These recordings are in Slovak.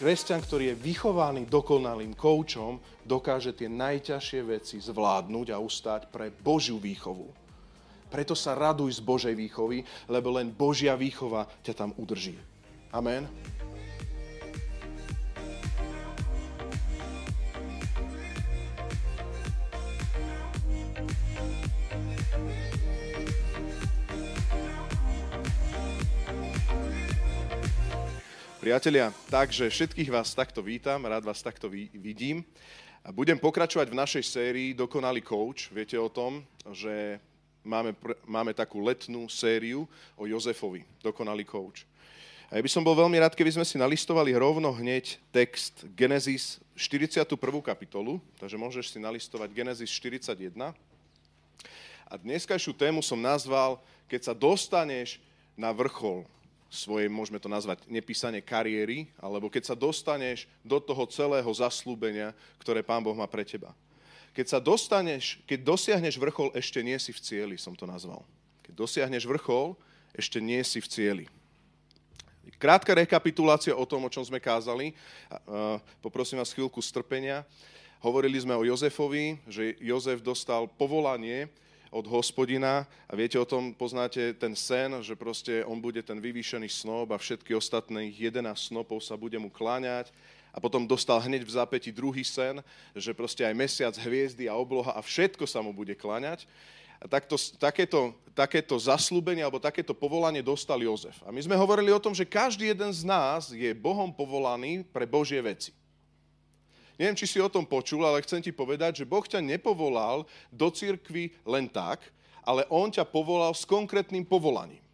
kresťan, ktorý je vychovaný dokonalým koučom, dokáže tie najťažšie veci zvládnuť a ustáť pre Božiu výchovu. Preto sa raduj z Božej výchovy, lebo len Božia výchova ťa tam udrží. Amen. Priatelia, takže všetkých vás takto vítam, rád vás takto vidím. Budem pokračovať v našej sérii Dokonalý coach. Viete o tom, že máme, máme takú letnú sériu o Jozefovi, Dokonalý coach. A ja by som bol veľmi rád, keby sme si nalistovali rovno hneď text Genesis 41. kapitolu, takže môžeš si nalistovať Genesis 41. A dneskajšiu tému som nazval, keď sa dostaneš na vrchol svojej, môžeme to nazvať, nepísanie kariéry, alebo keď sa dostaneš do toho celého zaslúbenia, ktoré Pán Boh má pre teba. Keď sa dostaneš, keď dosiahneš vrchol, ešte nie si v cieli, som to nazval. Keď dosiahneš vrchol, ešte nie si v cieli. Krátka rekapitulácia o tom, o čom sme kázali. Poprosím vás chvíľku strpenia. Hovorili sme o Jozefovi, že Jozef dostal povolanie, od hospodina a viete o tom, poznáte ten sen, že proste on bude ten vyvýšený snob a všetky ostatných 11 snopov sa bude mu kláňať a potom dostal hneď v zápäti druhý sen, že proste aj mesiac, hviezdy a obloha a všetko sa mu bude kláňať. A takto, takéto, takéto zaslúbenie alebo takéto povolanie dostal Jozef. A my sme hovorili o tom, že každý jeden z nás je Bohom povolaný pre Božie veci. Neviem, či si o tom počul, ale chcem ti povedať, že Boh ťa nepovolal do cirkvy len tak, ale On ťa povolal s konkrétnym povolaním.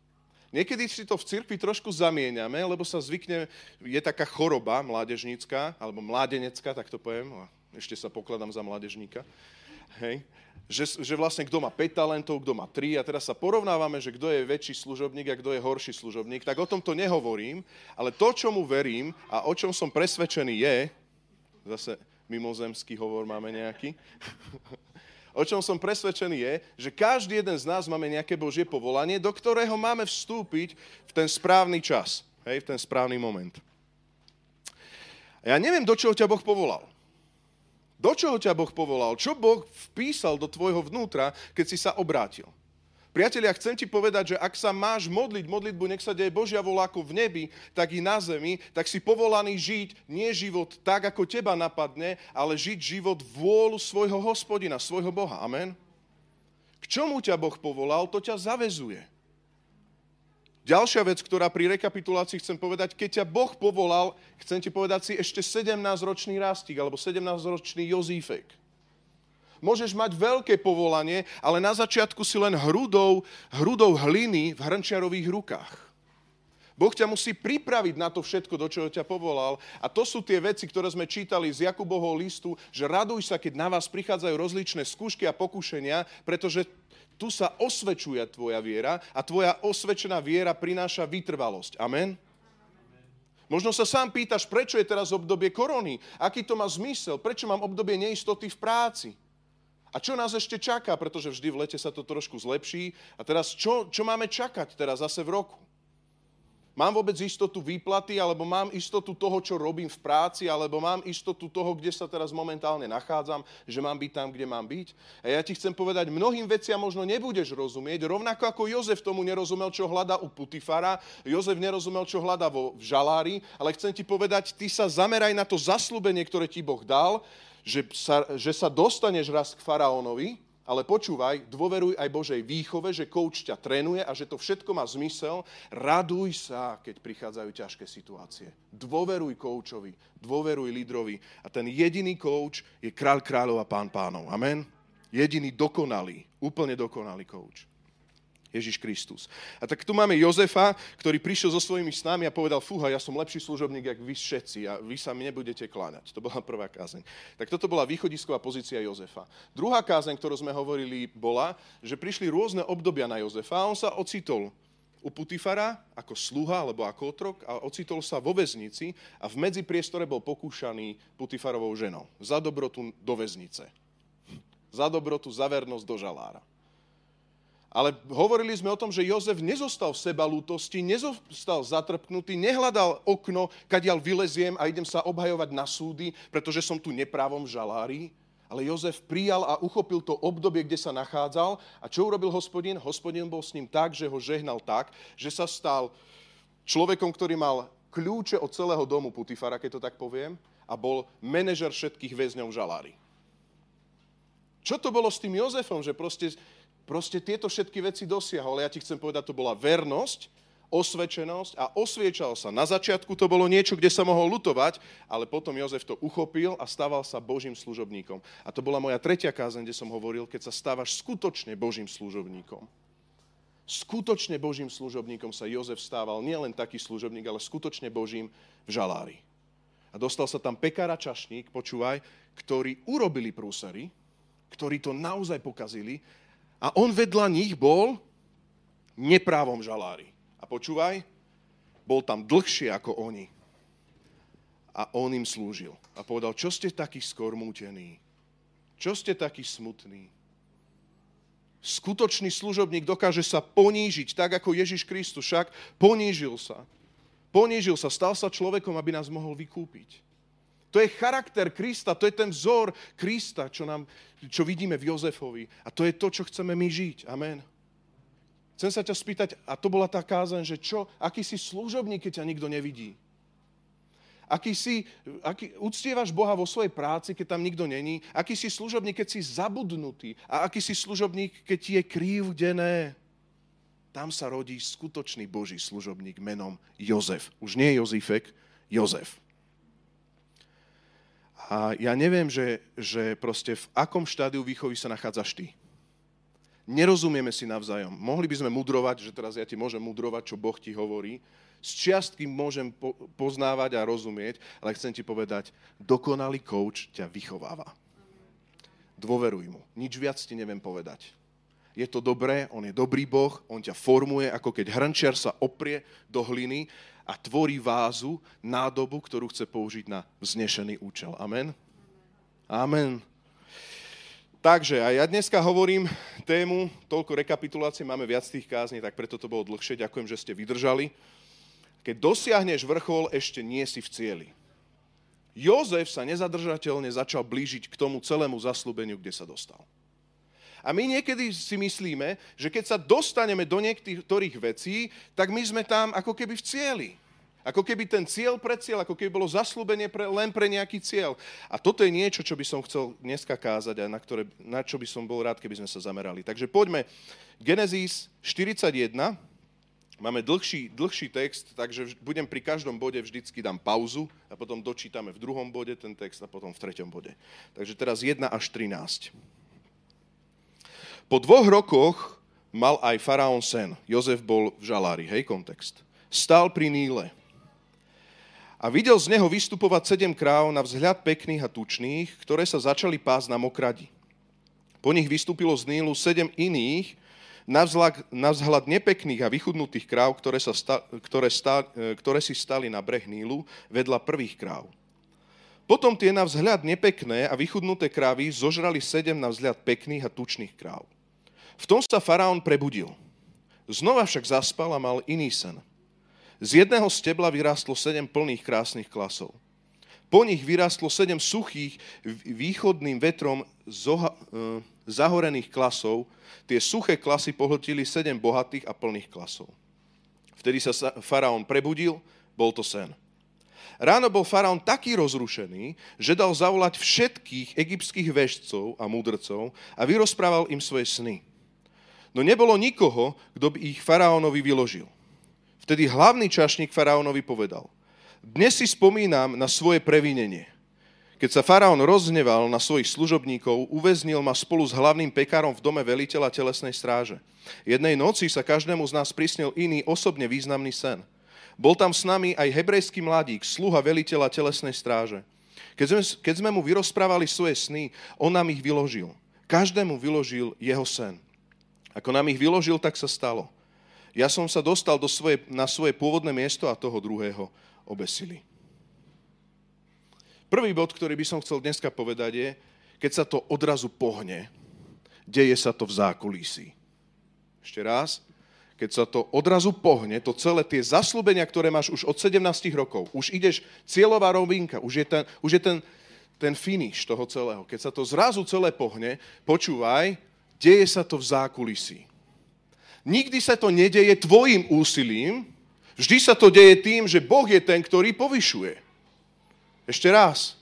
Niekedy si to v cirkvi trošku zamieňame, lebo sa zvykne, je taká choroba mládežnícka, alebo mládenecká, tak to poviem, ešte sa pokladám za mládežníka, hej, že, že vlastne kto má 5 talentov, kto má 3 a teraz sa porovnávame, že kto je väčší služobník a kto je horší služobník, tak o tom to nehovorím, ale to, čomu verím a o čom som presvedčený je, Zase mimozemský hovor máme nejaký. o čom som presvedčený je, že každý jeden z nás máme nejaké Božie povolanie, do ktorého máme vstúpiť v ten správny čas, hej, v ten správny moment. Ja neviem, do čoho ťa Boh povolal. Do čoho ťa Boh povolal? Čo Boh vpísal do tvojho vnútra, keď si sa obrátil? Priatelia, chcem ti povedať, že ak sa máš modliť modlitbu, nech sa deje Božia vola ako v nebi, tak i na zemi, tak si povolaný žiť nie život tak, ako teba napadne, ale žiť život vôľu svojho hospodina, svojho Boha. Amen? K čomu ťa Boh povolal, to ťa zavezuje. Ďalšia vec, ktorá pri rekapitulácii chcem povedať, keď ťa Boh povolal, chcem ti povedať si ešte 17-ročný rástik alebo 17-ročný Jozífek. Môžeš mať veľké povolanie, ale na začiatku si len hrudou, hrudou hliny v hrnčiarových rukách. Boh ťa musí pripraviť na to všetko, do čoho ťa povolal. A to sú tie veci, ktoré sme čítali z Jakubovho listu, že raduj sa, keď na vás prichádzajú rozličné skúšky a pokušenia, pretože tu sa osvečuje tvoja viera a tvoja osvečená viera prináša vytrvalosť. Amen? Možno sa sám pýtaš, prečo je teraz obdobie korony, aký to má zmysel, prečo mám obdobie neistoty v práci. A čo nás ešte čaká, pretože vždy v lete sa to trošku zlepší. A teraz čo, čo máme čakať teraz zase v roku? Mám vôbec istotu výplaty, alebo mám istotu toho, čo robím v práci, alebo mám istotu toho, kde sa teraz momentálne nachádzam, že mám byť tam, kde mám byť? A ja ti chcem povedať, mnohým veciam možno nebudeš rozumieť, rovnako ako Jozef tomu nerozumel, čo hľada u Putifara, Jozef nerozumel, čo hľada vo, v žalári, ale chcem ti povedať, ty sa zameraj na to zaslúbenie, ktoré ti Boh dal že sa, že sa dostaneš raz k faraónovi, ale počúvaj, dôveruj aj Božej výchove, že kouč ťa trénuje a že to všetko má zmysel. Raduj sa, keď prichádzajú ťažké situácie. Dôveruj koučovi, dôveruj lídrovi. A ten jediný kouč je kráľ kráľov a pán pánov. Amen? Jediný dokonalý, úplne dokonalý kouč. Ježiš Kristus. A tak tu máme Jozefa, ktorý prišiel so svojimi snami a povedal, fúha, ja som lepší služobník, jak vy všetci a vy sa mi nebudete kláňať. To bola prvá kázeň. Tak toto bola východisková pozícia Jozefa. Druhá kázeň, ktorú sme hovorili, bola, že prišli rôzne obdobia na Jozefa a on sa ocitol u Putifara ako sluha alebo ako otrok a ocitol sa vo väznici a v medzipriestore bol pokúšaný Putifarovou ženou. Za dobrotu do väznice. Za dobrotu, za vernosť do žalára. Ale hovorili sme o tom, že Jozef nezostal v sebalútosti, nezostal zatrpknutý, nehľadal okno, kadiaľ vyleziem a idem sa obhajovať na súdy, pretože som tu neprávom žalári. Ale Jozef prijal a uchopil to obdobie, kde sa nachádzal. A čo urobil hospodin? Hospodin bol s ním tak, že ho žehnal tak, že sa stal človekom, ktorý mal kľúče od celého domu Putifara, keď to tak poviem, a bol manažer všetkých väzňov žalári. Čo to bolo s tým Jozefom, že proste proste tieto všetky veci dosiahol. Ja ti chcem povedať, to bola vernosť, osvedčenosť a osviečal sa. Na začiatku to bolo niečo, kde sa mohol lutovať, ale potom Jozef to uchopil a stával sa Božím služobníkom. A to bola moja tretia kázeň, kde som hovoril, keď sa stávaš skutočne Božím služobníkom. Skutočne Božím služobníkom sa Jozef stával nielen taký služobník, ale skutočne Božím v žalári. A dostal sa tam pekár a čašník, počúvaj, ktorí urobili prúsery, ktorí to naozaj pokazili a on vedľa nich bol neprávom žalári. A počúvaj, bol tam dlhšie ako oni. A on im slúžil. A povedal, čo ste takí skormútení? Čo ste takí smutní? Skutočný služobník dokáže sa ponížiť, tak ako Ježiš Kristus, však ponížil sa. Ponížil sa, stal sa človekom, aby nás mohol vykúpiť. To je charakter Krista, to je ten vzor Krista, čo, nám, čo vidíme v Jozefovi. A to je to, čo chceme my žiť. Amen. Chcem sa ťa spýtať, a to bola tá kázaň, že čo, aký si služobník, keď ťa nikto nevidí? Aký si, aký, uctievaš Boha vo svojej práci, keď tam nikto není? Aký si služobník, keď si zabudnutý? A aký si služobník, keď ti je krívdené? Tam sa rodí skutočný Boží služobník menom Jozef. Už nie Jozifek, Jozef. A ja neviem, že, že proste v akom štádiu výchovy sa nachádzaš ty. Nerozumieme si navzájom. Mohli by sme mudrovať, že teraz ja ti môžem mudrovať, čo Boh ti hovorí. Z čiastky môžem po, poznávať a rozumieť, ale chcem ti povedať, dokonalý coach ťa vychováva. Dôveruj mu. Nič viac ti neviem povedať. Je to dobré, on je dobrý Boh, on ťa formuje, ako keď hrnčiar sa oprie do hliny a tvorí vázu, nádobu, ktorú chce použiť na vznešený účel. Amen? Amen. Takže a ja dneska hovorím tému, toľko rekapitulácie, máme viac tých kázni, tak preto to bolo dlhšie. Ďakujem, že ste vydržali. Keď dosiahneš vrchol, ešte nie si v cieli. Jozef sa nezadržateľne začal blížiť k tomu celému zaslúbeniu, kde sa dostal. A my niekedy si myslíme, že keď sa dostaneme do niektorých vecí, tak my sme tam ako keby v cieli. Ako keby ten cieľ pre cieľ, ako keby bolo zaslúbenie pre, len pre nejaký cieľ. A toto je niečo, čo by som chcel dneska kázať a na, ktoré, na čo by som bol rád, keby sme sa zamerali. Takže poďme. Genesis 41. Máme dlhší, dlhší text, takže budem pri každom bode vždycky dám pauzu a potom dočítame v druhom bode ten text a potom v treťom bode. Takže teraz 1 až 13. Po dvoch rokoch mal aj faraón sen. Jozef bol v žalári, hej, kontext. Stál pri Níle. A videl z neho vystupovať sedem kráv na vzhľad pekných a tučných, ktoré sa začali pásť na mokradi. Po nich vystúpilo z Nílu sedem iných, na vzhľad nepekných a vychudnutých kráv, ktoré, sa sta, ktoré, sta, ktoré si stali na breh Nílu vedľa prvých kráv. Potom tie na vzhľad nepekné a vychudnuté krávy zožrali sedem na vzhľad pekných a tučných kráv. V tom sa faraón prebudil. Znova však zaspal a mal iný sen. Z jedného stebla vyrástlo sedem plných krásnych klasov. Po nich vyrástlo sedem suchých východným vetrom zoha, e, zahorených klasov. Tie suché klasy pohltili sedem bohatých a plných klasov. Vtedy sa faraón prebudil, bol to sen. Ráno bol faraón taký rozrušený, že dal zavolať všetkých egyptských vežcov a múdrcov a vyrozprával im svoje sny. No nebolo nikoho, kto by ich faraónovi vyložil. Vtedy hlavný čašník faraónovi povedal, dnes si spomínam na svoje previnenie. Keď sa faraón rozhneval na svojich služobníkov, uväznil ma spolu s hlavným pekárom v dome veliteľa telesnej stráže. Jednej noci sa každému z nás prisnil iný osobne významný sen. Bol tam s nami aj hebrejský mladík, sluha veliteľa telesnej stráže. Keď sme, keď sme mu vyrozprávali svoje sny, on nám ich vyložil. Každému vyložil jeho sen. Ako nám ich vyložil, tak sa stalo. Ja som sa dostal do svoje, na svoje pôvodné miesto a toho druhého obesili. Prvý bod, ktorý by som chcel dneska povedať je, keď sa to odrazu pohne, deje sa to v zákulisí. Ešte raz. Keď sa to odrazu pohne, to celé tie zaslúbenia, ktoré máš už od 17 rokov, už ideš cieľová rovinka, už je ten, už je ten, ten finish toho celého. Keď sa to zrazu celé pohne, počúvaj, deje sa to v zákulisí. Nikdy sa to nedeje tvojim úsilím, vždy sa to deje tým, že Boh je ten, ktorý povyšuje. Ešte raz.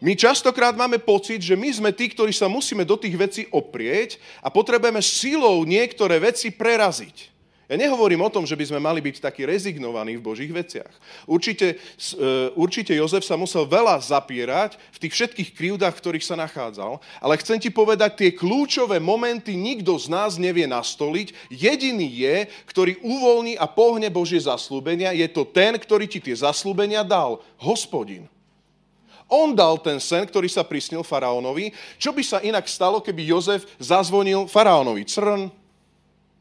My častokrát máme pocit, že my sme tí, ktorí sa musíme do tých vecí oprieť a potrebujeme silou niektoré veci preraziť. Ja nehovorím o tom, že by sme mali byť takí rezignovaní v Božích veciach. Určite, e, určite Jozef sa musel veľa zapierať v tých všetkých krivdách, v ktorých sa nachádzal, ale chcem ti povedať, tie kľúčové momenty nikto z nás nevie nastoliť. Jediný je, ktorý uvoľní a pohne Božie zaslúbenia, je to ten, ktorý ti tie zaslúbenia dal. Hospodin. On dal ten sen, ktorý sa prisnil faraónovi. Čo by sa inak stalo, keby Jozef zazvonil faraónovi? Crn,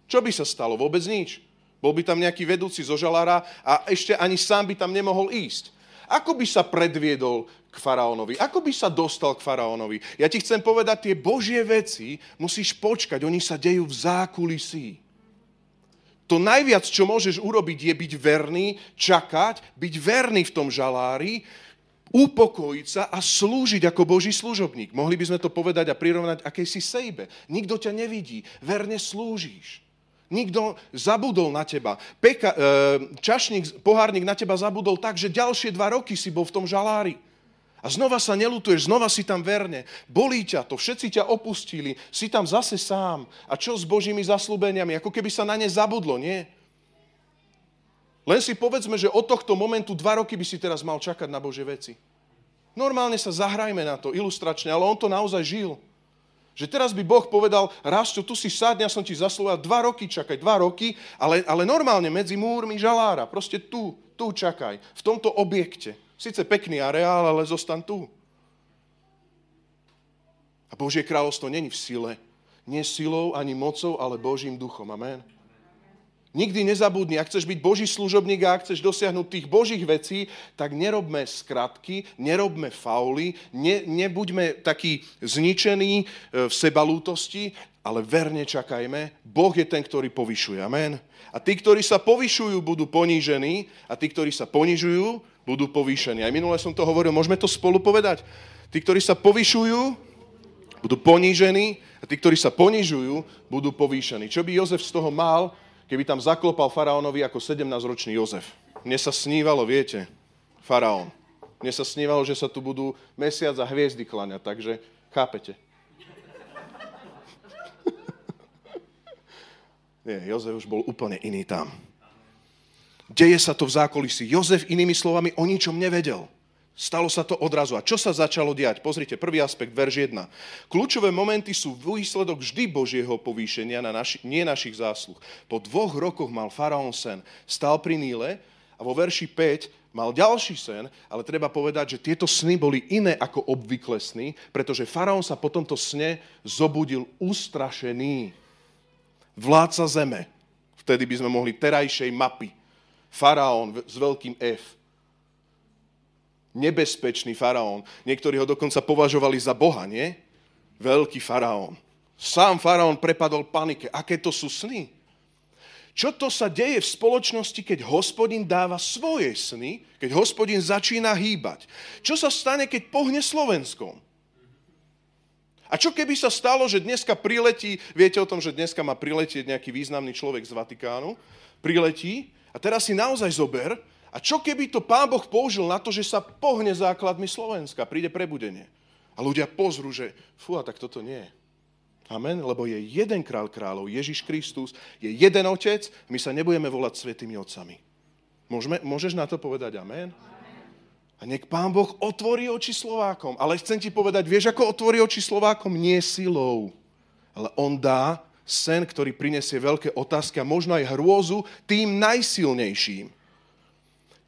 čo by sa stalo? Vôbec nič. Bol by tam nejaký vedúci zo žalára a ešte ani sám by tam nemohol ísť. Ako by sa predviedol k faraónovi? Ako by sa dostal k faraónovi? Ja ti chcem povedať, tie božie veci musíš počkať, oni sa dejú v zákulisí. To najviac, čo môžeš urobiť, je byť verný, čakať, byť verný v tom žalári, upokojiť sa a slúžiť ako Boží služobník. Mohli by sme to povedať a prirovnať akejsi sejbe. Nikto ťa nevidí, verne slúžiš. Nikto zabudol na teba. Peka, e, čašník, pohárnik na teba zabudol tak, že ďalšie dva roky si bol v tom žalári. A znova sa nelutuješ, znova si tam verne. Bolí ťa to, všetci ťa opustili, si tam zase sám. A čo s Božími zaslúbeniami? Ako keby sa na ne zabudlo, nie? Len si povedzme, že od tohto momentu dva roky by si teraz mal čakať na Bože veci. Normálne sa zahrajme na to, ilustračne, ale on to naozaj žil. Že teraz by Boh povedal, Rastio, tu si sadne, ja som ti zaslúval dva roky čakaj, dva roky, ale, ale normálne medzi múrmi žalára, proste tu, tu čakaj, v tomto objekte. Sice pekný areál, ale zostan tu. A Božie kráľovstvo není v sile, nie silou ani mocou, ale Božím duchom. Amen. Nikdy nezabudni, ak chceš byť Boží služobník a ak chceš dosiahnuť tých Božích vecí, tak nerobme skratky, nerobme fauly, ne, nebuďme takí zničení e, v sebalútosti, ale verne čakajme. Boh je ten, ktorý povyšuje. Amen. A tí, ktorí sa povyšujú, budú ponížení a tí, ktorí sa ponižujú, budú povýšení. Aj minule som to hovoril, môžeme to spolu povedať. Tí, ktorí sa povyšujú, budú ponížení a tí, ktorí sa ponižujú, budú povýšení. Čo by Jozef z toho mal, keby tam zaklopal faraónovi ako 17-ročný Jozef. Mne sa snívalo, viete, faraón. Mne sa snívalo, že sa tu budú mesiac a hviezdy klaňať, takže chápete. Nie, Jozef už bol úplne iný tam. Deje sa to v zákulisí. Jozef inými slovami o ničom nevedel. Stalo sa to odrazu. A čo sa začalo diať? Pozrite, prvý aspekt, verž 1. Kľúčové momenty sú výsledok vždy Božieho povýšenia, na naši, nie našich zásluh. Po dvoch rokoch mal faraón sen. Stal pri Níle a vo verši 5 mal ďalší sen, ale treba povedať, že tieto sny boli iné ako obvykle sny, pretože faraón sa po tomto sne zobudil ustrašený. Vládca zeme. Vtedy by sme mohli terajšej mapy. Faraón s veľkým F nebezpečný faraón. Niektorí ho dokonca považovali za boha, nie? Veľký faraón. Sám faraón prepadol panike. Aké to sú sny? Čo to sa deje v spoločnosti, keď hospodin dáva svoje sny, keď hospodin začína hýbať? Čo sa stane, keď pohne Slovenskom? A čo keby sa stalo, že dneska priletí, viete o tom, že dneska má priletieť nejaký významný človek z Vatikánu, priletí a teraz si naozaj zober, a čo keby to pán Boh použil na to, že sa pohne základmi Slovenska, príde prebudenie. A ľudia pozrú, že fú, a tak toto nie je. Amen, lebo je jeden král kráľov, Ježiš Kristus, je jeden otec, my sa nebudeme volať svetými otcami. Môžeme, môžeš na to povedať amen? A nech Pán Boh otvorí oči Slovákom. Ale chcem ti povedať, vieš, ako otvorí oči Slovákom? Nie silou. Ale On dá sen, ktorý prinesie veľké otázky a možno aj hrôzu tým najsilnejším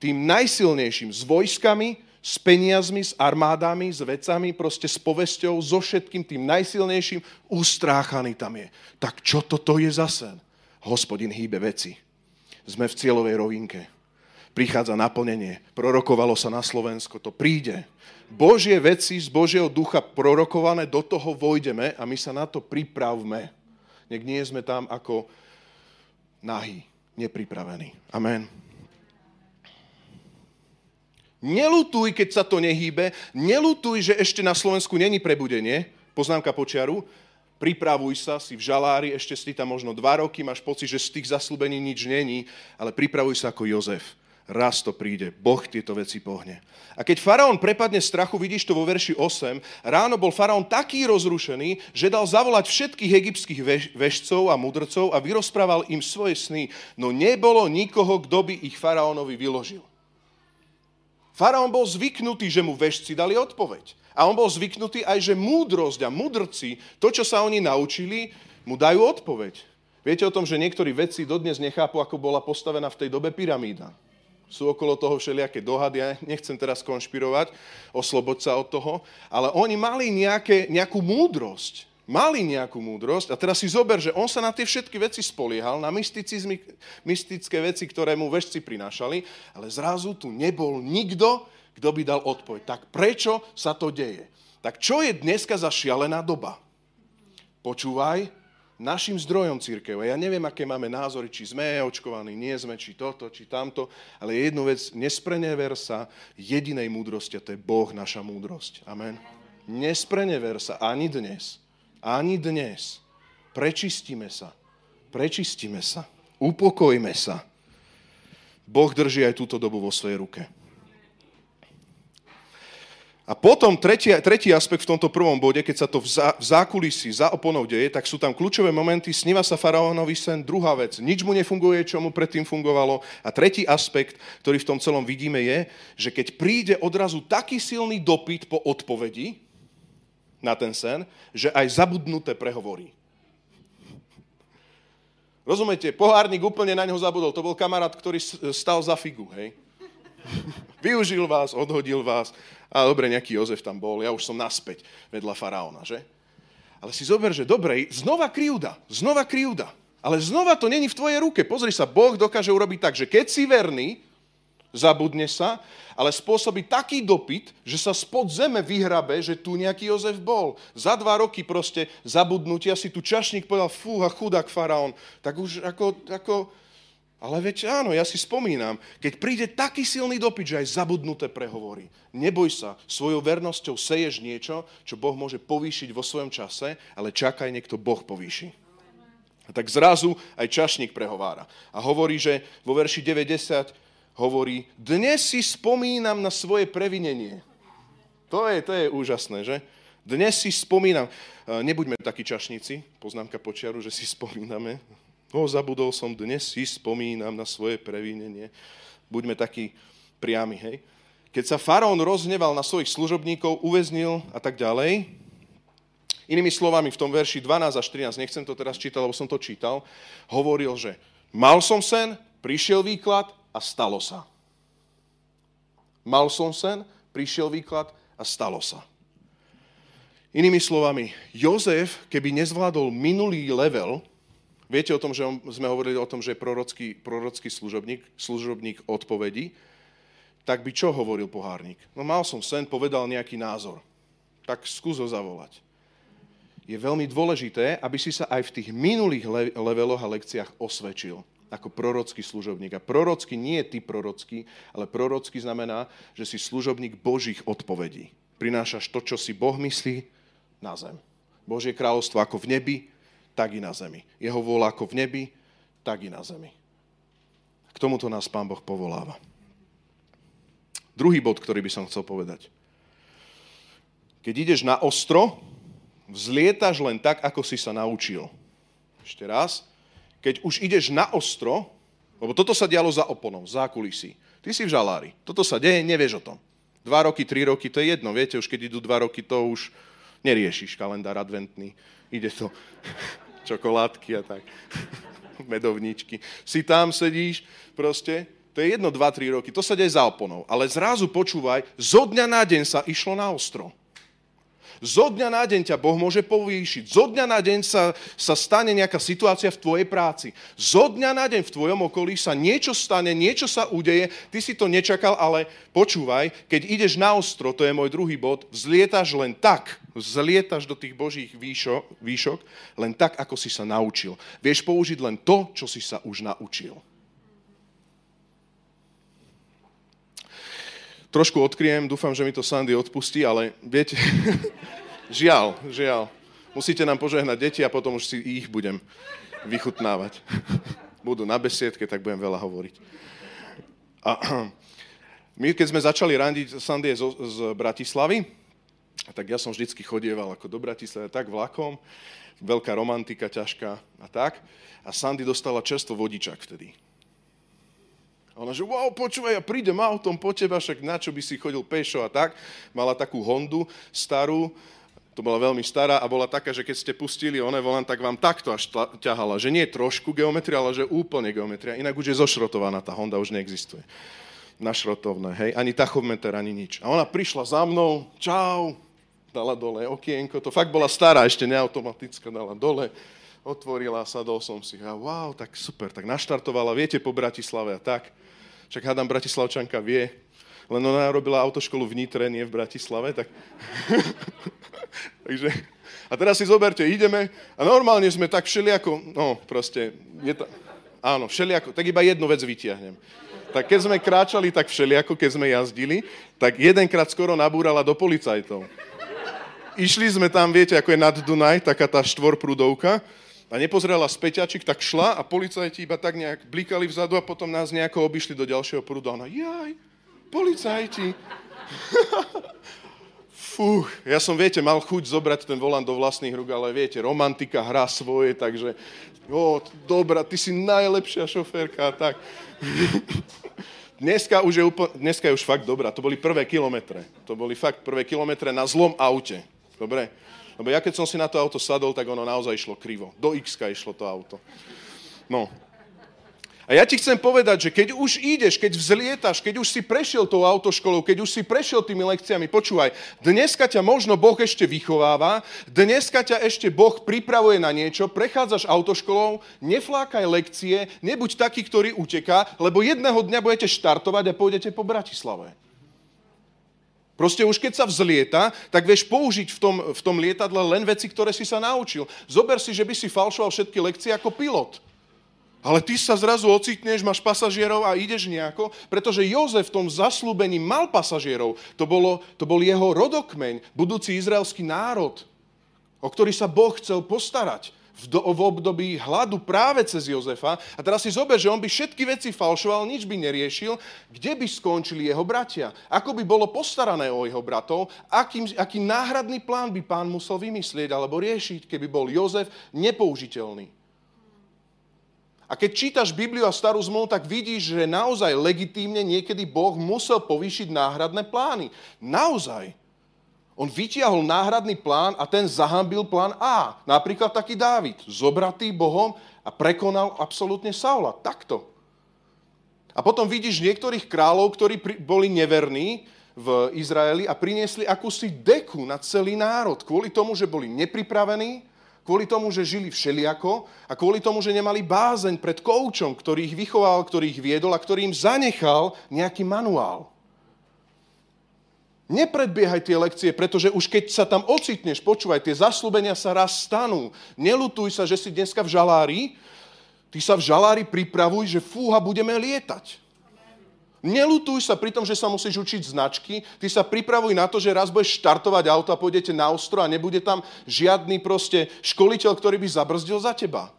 tým najsilnejším, s vojskami, s peniazmi, s armádami, s vecami, proste s povesťou, so všetkým tým najsilnejším, ustráchaný tam je. Tak čo toto je za sen? Hospodin hýbe veci. Sme v cieľovej rovinke. Prichádza naplnenie. Prorokovalo sa na Slovensko. To príde. Božie veci z Božieho ducha prorokované, do toho vojdeme a my sa na to pripravme. Nech nie sme tam ako nahý, nepripravený. Amen. Nelutuj, keď sa to nehýbe. Nelutuj, že ešte na Slovensku není prebudenie. Poznámka počiaru. Pripravuj sa, si v žalári, ešte si tam možno dva roky, máš pocit, že z tých zaslúbení nič není, ale pripravuj sa ako Jozef. Raz to príde, Boh tieto veci pohne. A keď faraón prepadne strachu, vidíš to vo verši 8, ráno bol faraón taký rozrušený, že dal zavolať všetkých egyptských veš- vešcov a mudrcov a vyrozprával im svoje sny, no nebolo nikoho, kto by ich faraónovi vyložil. Faraón bol zvyknutý, že mu vešci dali odpoveď. A on bol zvyknutý aj, že múdrosť a mudrci, to, čo sa oni naučili, mu dajú odpoveď. Viete o tom, že niektorí vedci dodnes nechápu, ako bola postavená v tej dobe pyramída. Sú okolo toho všelijaké dohady, ja nechcem teraz konšpirovať, osloboť sa od toho, ale oni mali nejaké, nejakú múdrosť mali nejakú múdrosť a teraz si zober, že on sa na tie všetky veci spoliehal, na mystické veci, ktoré mu vešci prinášali, ale zrazu tu nebol nikto, kto by dal odpoveď. Tak prečo sa to deje? Tak čo je dneska za šialená doba? Počúvaj, našim zdrojom církev. Ja neviem, aké máme názory, či sme očkovaní, nie sme, či toto, či tamto, ale jednu vec, nesprenever sa jedinej múdrosti, a to je Boh, naša múdrosť. Amen. Nesprenever sa ani dnes ani dnes. Prečistíme sa. Prečistíme sa. Upokojme sa. Boh drží aj túto dobu vo svojej ruke. A potom tretí, tretí aspekt v tomto prvom bode, keď sa to v, zá, zákulisí za oponou deje, tak sú tam kľúčové momenty, sníva sa faraónovi sen, druhá vec, nič mu nefunguje, čo mu predtým fungovalo. A tretí aspekt, ktorý v tom celom vidíme, je, že keď príde odrazu taký silný dopyt po odpovedi, na ten sen, že aj zabudnuté prehovorí. Rozumiete, pohárnik úplne na ňo zabudol. To bol kamarát, ktorý stal za figu, hej. Využil vás, odhodil vás. A dobre, nejaký Jozef tam bol, ja už som naspäť vedľa faraóna, že? Ale si zober, že dobre, znova krivda, znova krivda. Ale znova to není v tvojej ruke. Pozri sa, Boh dokáže urobiť tak, že keď si verný, zabudne sa, ale spôsobí taký dopyt, že sa spod zeme vyhrabe, že tu nejaký Jozef bol. Za dva roky proste zabudnutia si tu čašník povedal, fúha, chudák faraón. Tak už ako, ako, ale veď áno, ja si spomínam, keď príde taký silný dopyt, že aj zabudnuté prehovorí. Neboj sa, svojou vernosťou seješ niečo, čo Boh môže povýšiť vo svojom čase, ale čakaj, niekto Boh povýši. A tak zrazu aj čašník prehovára. A hovorí, že vo verši 90 hovorí, dnes si spomínam na svoje previnenie. To je, to je úžasné, že? Dnes si spomínam. Nebuďme takí čašníci, poznámka počiaru, že si spomíname. O, zabudol som, dnes si spomínam na svoje previnenie. Buďme takí priami, hej? Keď sa faraón rozhneval na svojich služobníkov, uväznil a tak ďalej, inými slovami v tom verši 12 až 13, nechcem to teraz čítať, lebo som to čítal, hovoril, že mal som sen, prišiel výklad, a stalo sa. Mal som sen, prišiel výklad a stalo sa. Inými slovami, Jozef, keby nezvládol minulý level, viete o tom, že sme hovorili o tom, že je prorocký, prorocký služobník, služobník odpovedí, tak by čo hovoril pohárnik? No mal som sen, povedal nejaký názor. Tak skús ho zavolať. Je veľmi dôležité, aby si sa aj v tých minulých leveloch a lekciách osvedčil ako prorocký služobník. A prorocký nie je ty prorocký, ale prorocký znamená, že si služobník Božích odpovedí. Prinášaš to, čo si Boh myslí, na zem. Božie kráľovstvo ako v nebi, tak i na zemi. Jeho vôľa ako v nebi, tak i na zemi. K tomuto nás Pán Boh povoláva. Druhý bod, ktorý by som chcel povedať. Keď ideš na ostro, vzlietaš len tak, ako si sa naučil. Ešte raz keď už ideš na ostro, lebo toto sa dialo za oponou, za kulisí. Ty si v žalári. Toto sa deje, nevieš o tom. Dva roky, tri roky, to je jedno. Viete, už keď idú dva roky, to už neriešiš kalendár adventný. Ide to čokoládky a tak. Medovničky. Si tam, sedíš, proste. To je jedno, dva, tri roky. To sa deje za oponou. Ale zrazu počúvaj, zo dňa na deň sa išlo na ostro. Zo dňa na deň ťa Boh môže povýšiť. Zo dňa na deň sa, sa stane nejaká situácia v tvojej práci. Zo dňa na deň v tvojom okolí sa niečo stane, niečo sa udeje, ty si to nečakal, ale počúvaj, keď ideš na ostro, to je môj druhý bod, vzlietaš len tak, vzlietaš do tých božích výšok, výšok, len tak, ako si sa naučil. Vieš použiť len to, čo si sa už naučil. Trošku odkriem, dúfam, že mi to Sandy odpustí, ale viete, žiaľ, žiaľ. Musíte nám požehnať deti a potom už si ich budem vychutnávať. Budú na besiedke, tak budem veľa hovoriť. A my, keď sme začali randiť, Sandy z, z Bratislavy, tak ja som vždycky chodieval ako do Bratislavy, tak vlakom, veľká romantika, ťažká a tak. A Sandy dostala čerstvo vodičak vtedy. Ona, že wow, počúvaj, ja prídem autom po teba, však na čo by si chodil pešo a tak. Mala takú Hondu starú, to bola veľmi stará a bola taká, že keď ste pustili one volant, tak vám takto až ťahala. Že nie trošku geometria, ale že úplne geometria. Inak už je zošrotovaná, tá Honda už neexistuje. Na šrotovné, hej. Ani tachometer, ani nič. A ona prišla za mnou, čau, dala dole okienko, to fakt bola stará, ešte neautomatická, dala dole otvorila, sadol som si a wow, tak super, tak naštartovala, viete, po Bratislave a tak. Však hádam, Bratislavčanka vie, len ona robila autoškolu v Nitre, nie v Bratislave, tak... Takže... A teraz si zoberte, ideme a normálne sme tak všeliako, no proste, je to, áno, všeliako, tak iba jednu vec vytiahnem. Tak keď sme kráčali tak všeliako, keď sme jazdili, tak jedenkrát skoro nabúrala do policajtov. Išli sme tam, viete, ako je nad Dunaj, taká tá štvorprúdovka, a nepozrela späťačik, tak šla a policajti iba tak nejak blikali vzadu a potom nás nejako obišli do ďalšieho prúdu. A ona, jaj, policajti. Fú, ja som, viete, mal chuť zobrať ten volant do vlastných rúk, ale viete, romantika hrá svoje, takže, o, dobrá, ty si najlepšia šoférka, tak. Dneska už, je úplne, dneska je už fakt dobrá, to boli prvé kilometre. To boli fakt prvé kilometre na zlom aute. Dobre? Lebo ja keď som si na to auto sadol, tak ono naozaj išlo krivo. Do x išlo to auto. No. A ja ti chcem povedať, že keď už ideš, keď vzlietaš, keď už si prešiel tou autoškolou, keď už si prešiel tými lekciami, počúvaj, dneska ťa možno Boh ešte vychováva, dneska ťa ešte Boh pripravuje na niečo, prechádzaš autoškolou, neflákaj lekcie, nebuď taký, ktorý uteká, lebo jedného dňa budete štartovať a pôjdete po Bratislave. Proste už keď sa vzlieta, tak vieš použiť v tom, v tom lietadle len veci, ktoré si sa naučil. Zober si, že by si falšoval všetky lekcie ako pilot. Ale ty sa zrazu ocitneš, máš pasažierov a ideš nejako, pretože Jozef v tom zaslúbení mal pasažierov. To, bolo, to bol jeho rodokmeň, budúci izraelský národ, o ktorý sa Boh chcel postarať v, do, v období hladu práve cez Jozefa. A teraz si zober, že on by všetky veci falšoval, nič by neriešil. Kde by skončili jeho bratia? Ako by bolo postarané o jeho bratov? Aký, aký náhradný plán by pán musel vymyslieť alebo riešiť, keby bol Jozef nepoužiteľný? A keď čítaš Bibliu a starú zmluvu, tak vidíš, že naozaj legitímne niekedy Boh musel povýšiť náhradné plány. Naozaj. On vytiahol náhradný plán a ten zahambil plán A. Napríklad taký Dávid, zobratý Bohom a prekonal absolútne Saula. Takto. A potom vidíš niektorých kráľov, ktorí boli neverní v Izraeli a priniesli akúsi deku na celý národ. Kvôli tomu, že boli nepripravení, kvôli tomu, že žili všeliako a kvôli tomu, že nemali bázeň pred koučom, ktorý ich vychoval, ktorý ich viedol a ktorý im zanechal nejaký manuál. Nepredbiehaj tie lekcie, pretože už keď sa tam ocitneš, počúvaj, tie zaslúbenia sa raz stanú. Nelutuj sa, že si dneska v žalári, ty sa v žalári pripravuj, že fúha, budeme lietať. Nelutuj sa pri tom, že sa musíš učiť značky, ty sa pripravuj na to, že raz budeš štartovať auto a pôjdete na ostro a nebude tam žiadny proste školiteľ, ktorý by zabrzdil za teba.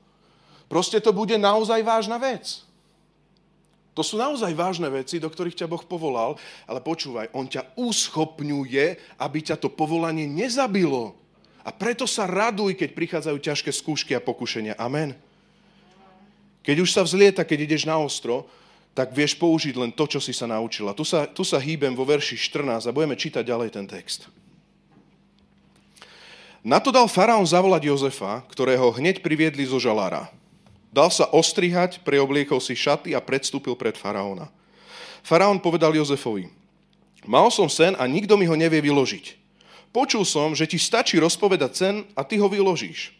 Proste to bude naozaj vážna vec. To sú naozaj vážne veci, do ktorých ťa Boh povolal, ale počúvaj, On ťa uschopňuje, aby ťa to povolanie nezabilo. A preto sa raduj, keď prichádzajú ťažké skúšky a pokušenia. Amen. Keď už sa vzlieta, keď ideš na ostro, tak vieš použiť len to, čo si sa naučila. Tu sa, tu sa hýbem vo verši 14 a budeme čítať ďalej ten text. Na to dal faraón zavolať Jozefa, ktorého hneď priviedli zo žalára. Dal sa ostrihať, preobliekol si šaty a predstúpil pred faraóna. Faraón povedal Jozefovi, mal som sen a nikto mi ho nevie vyložiť. počul som, že ti stačí rozpovedať cen a ty ho vyložíš.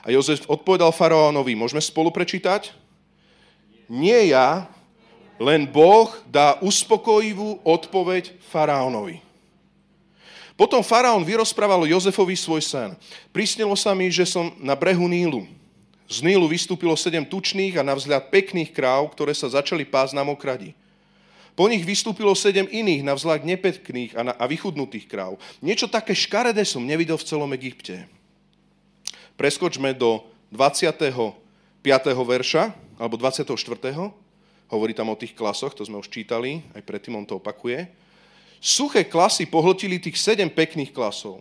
A Jozef odpovedal faraónovi, môžeme spolu prečítať? Nie ja, len Boh dá uspokojivú odpoveď faraónovi. Potom faraón vyrozprával Jozefovi svoj sen. Prisnilo sa mi, že som na brehu Nílu. Z Nílu vystúpilo sedem tučných a na pekných kráv, ktoré sa začali pásť na mokradi. Po nich vystúpilo sedem iných na nepekných a, na, a vychudnutých kráv. Niečo také škaredé som nevidel v celom Egypte. Preskočme do 25. verša, alebo 24. Hovorí tam o tých klasoch, to sme už čítali, aj predtým on to opakuje. Suché klasy pohltili tých sedem pekných klasov.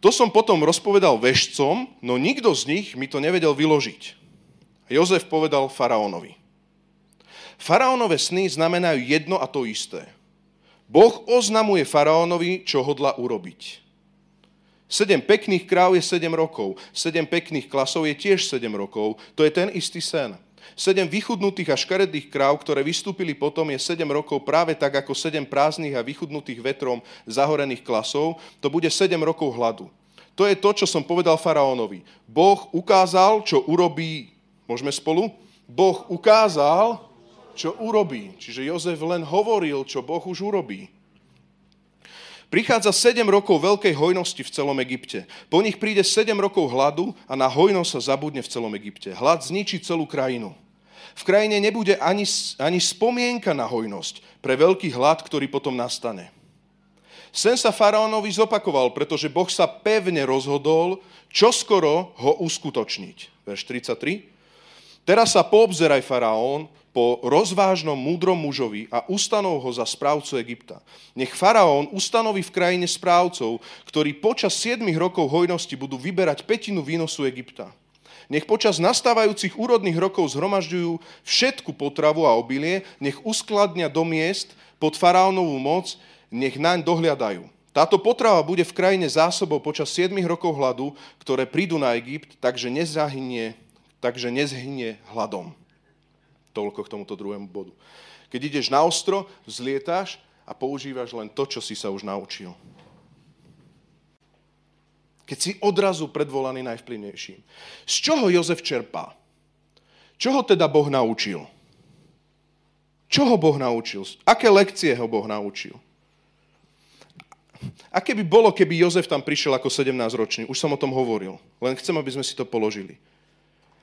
To som potom rozpovedal vešcom, no nikto z nich mi to nevedel vyložiť. Jozef povedal faraónovi. Faraónové sny znamenajú jedno a to isté. Boh oznamuje faraónovi, čo hodla urobiť. Sedem pekných kráv je sedem rokov, sedem pekných klasov je tiež sedem rokov. To je ten istý sen. Sedem vychudnutých a škaredých kráv, ktoré vystúpili potom, je sedem rokov práve tak, ako sedem prázdnych a vychudnutých vetrom zahorených klasov. To bude sedem rokov hladu. To je to, čo som povedal faraónovi. Boh ukázal, čo urobí. Môžeme spolu? Boh ukázal, čo urobí. Čiže Jozef len hovoril, čo Boh už urobí. Prichádza 7 rokov veľkej hojnosti v celom Egypte. Po nich príde 7 rokov hladu a na hojnosť sa zabudne v celom Egypte. Hlad zničí celú krajinu. V krajine nebude ani, ani spomienka na hojnosť pre veľký hlad, ktorý potom nastane. Sen sa faraónovi zopakoval, pretože Boh sa pevne rozhodol, čo skoro ho uskutočniť. Verš 33. Teraz sa poobzeraj, faraón, po rozvážnom múdrom mužovi a ustanov ho za správcu Egypta. Nech faraón ustanoví v krajine správcov, ktorí počas 7 rokov hojnosti budú vyberať petinu výnosu Egypta. Nech počas nastávajúcich úrodných rokov zhromažďujú všetku potravu a obilie, nech uskladnia do miest pod faraónovú moc, nech naň dohliadajú. Táto potrava bude v krajine zásobou počas 7 rokov hladu, ktoré prídu na Egypt, takže nezahynie, takže nezhynie hladom. Toľko k tomuto druhému bodu. Keď ideš na ostro, zlietáš a používaš len to, čo si sa už naučil. Keď si odrazu predvolaný najvplyvnejším. Z čoho Jozef čerpá? Čo teda Boh naučil? Čo ho Boh naučil? Aké lekcie ho Boh naučil? Aké by bolo, keby Jozef tam prišiel ako 17-ročný? Už som o tom hovoril. Len chcem, aby sme si to položili.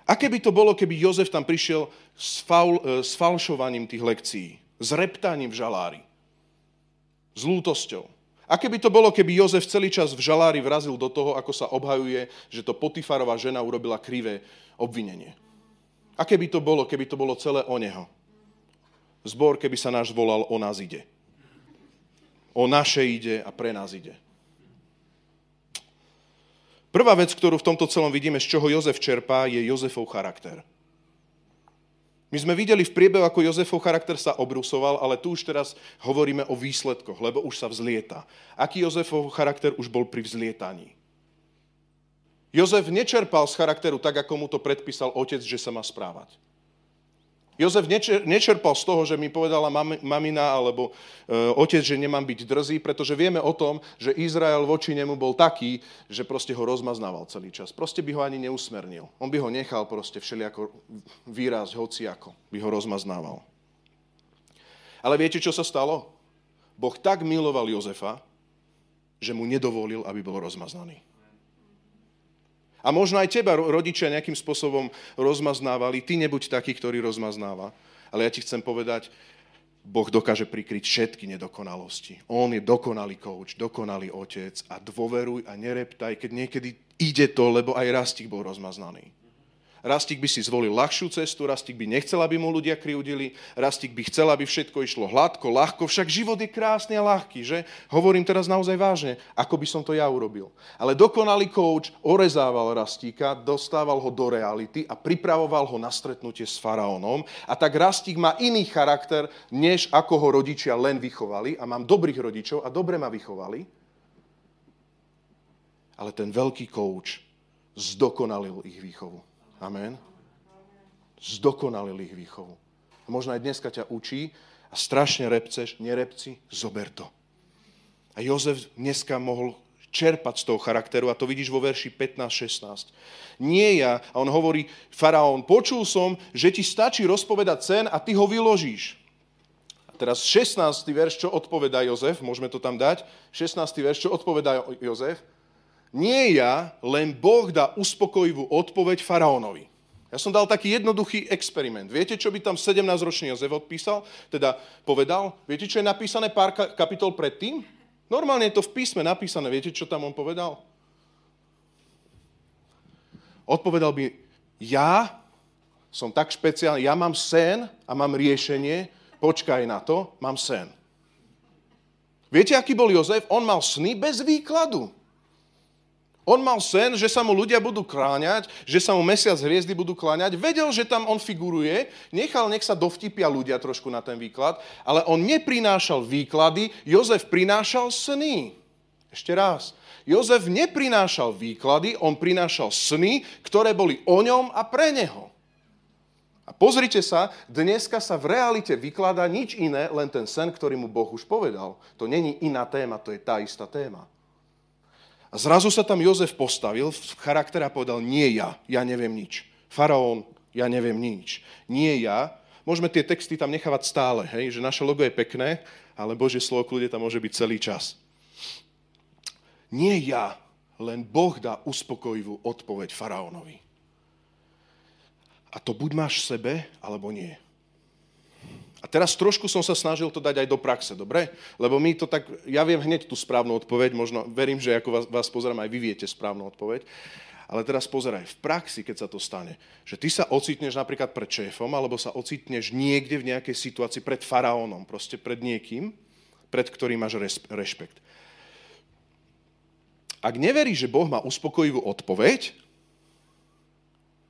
Aké by to bolo, keby Jozef tam prišiel s, faul, e, s falšovaním tých lekcií, s reptaním v žalári, s lútosťou? Aké by to bolo, keby Jozef celý čas v žalári vrazil do toho, ako sa obhajuje, že to Potifarová žena urobila krivé obvinenie? Aké by to bolo, keby to bolo celé o neho? Zbor, keby sa náš volal O nás ide. O naše ide a pre nás ide. Prvá vec, ktorú v tomto celom vidíme, z čoho Jozef čerpá, je Jozefov charakter. My sme videli v priebehu, ako Jozefov charakter sa obrusoval, ale tu už teraz hovoríme o výsledkoch, lebo už sa vzlieta. Aký Jozefov charakter už bol pri vzlietaní? Jozef nečerpal z charakteru tak, ako mu to predpísal otec, že sa má správať. Jozef nečerpal z toho, že mi povedala mamina alebo e, otec, že nemám byť drzý, pretože vieme o tom, že Izrael voči nemu bol taký, že proste ho rozmaznával celý čas. Proste by ho ani neusmernil. On by ho nechal proste všelijako výraz, hociako by ho rozmaznával. Ale viete, čo sa stalo? Boh tak miloval Jozefa, že mu nedovolil, aby bol rozmaznaný. A možno aj teba rodičia nejakým spôsobom rozmaznávali. Ty nebuď taký, ktorý rozmaznáva. Ale ja ti chcem povedať, Boh dokáže prikryť všetky nedokonalosti. On je dokonalý coach, dokonalý otec a dôveruj a nereptaj, keď niekedy ide to, lebo aj Rastík bol rozmaznaný. Rastík by si zvolil ľahšiu cestu, Rastík by nechcel, aby mu ľudia kriudili, Rastík by chcel, aby všetko išlo hladko, ľahko, však život je krásny a ľahký, že? Hovorím teraz naozaj vážne, ako by som to ja urobil. Ale dokonalý coach orezával Rastíka, dostával ho do reality a pripravoval ho na stretnutie s faraónom a tak Rastík má iný charakter, než ako ho rodičia len vychovali a mám dobrých rodičov a dobre ma vychovali. Ale ten veľký coach zdokonalil ich výchovu. Amen. Zdokonalil ich výchovu. A možno aj dneska ťa učí a strašne repceš, nerepci, zober to. A Jozef dneska mohol čerpať z toho charakteru a to vidíš vo verši 15-16. Nie ja. A on hovorí, faraón, počul som, že ti stačí rozpovedať sen a ty ho vyložíš. A teraz 16. verš, čo odpovedá Jozef, môžeme to tam dať. 16. verš, čo odpovedá Jozef. Nie ja, len Boh dá uspokojivú odpoveď faraónovi. Ja som dal taký jednoduchý experiment. Viete, čo by tam 17-ročný Jozef odpísal? Teda povedal? Viete, čo je napísané pár kapitol predtým? Normálne je to v písme napísané. Viete, čo tam on povedal? Odpovedal by, ja som tak špeciálny, ja mám sen a mám riešenie, počkaj na to, mám sen. Viete, aký bol Jozef? On mal sny bez výkladu. On mal sen, že sa mu ľudia budú kláňať, že sa mu mesiac hviezdy budú kláňať. Vedel, že tam on figuruje, nechal, nech sa dovtipia ľudia trošku na ten výklad, ale on neprinášal výklady, Jozef prinášal sny. Ešte raz. Jozef neprinášal výklady, on prinášal sny, ktoré boli o ňom a pre neho. A pozrite sa, dneska sa v realite vykladá nič iné, len ten sen, ktorý mu Boh už povedal. To není iná téma, to je tá istá téma. A zrazu sa tam Jozef postavil v charaktere a povedal, nie ja, ja neviem nič. Faraón, ja neviem nič. Nie ja. Môžeme tie texty tam nechávať stále, hej? že naše logo je pekné, ale Božie slovo kľude tam môže byť celý čas. Nie ja, len Boh dá uspokojivú odpoveď faraónovi. A to buď máš sebe, alebo nie. A teraz trošku som sa snažil to dať aj do praxe, dobre? Lebo my to tak, ja viem hneď tú správnu odpoveď, možno verím, že ako vás, vás pozerám, aj vy viete správnu odpoveď. Ale teraz pozeraj, v praxi, keď sa to stane, že ty sa ocitneš napríklad pred šéfom, alebo sa ocitneš niekde v nejakej situácii pred faraónom, proste pred niekým, pred ktorým máš rešpekt. Ak neveríš, že Boh má uspokojivú odpoveď,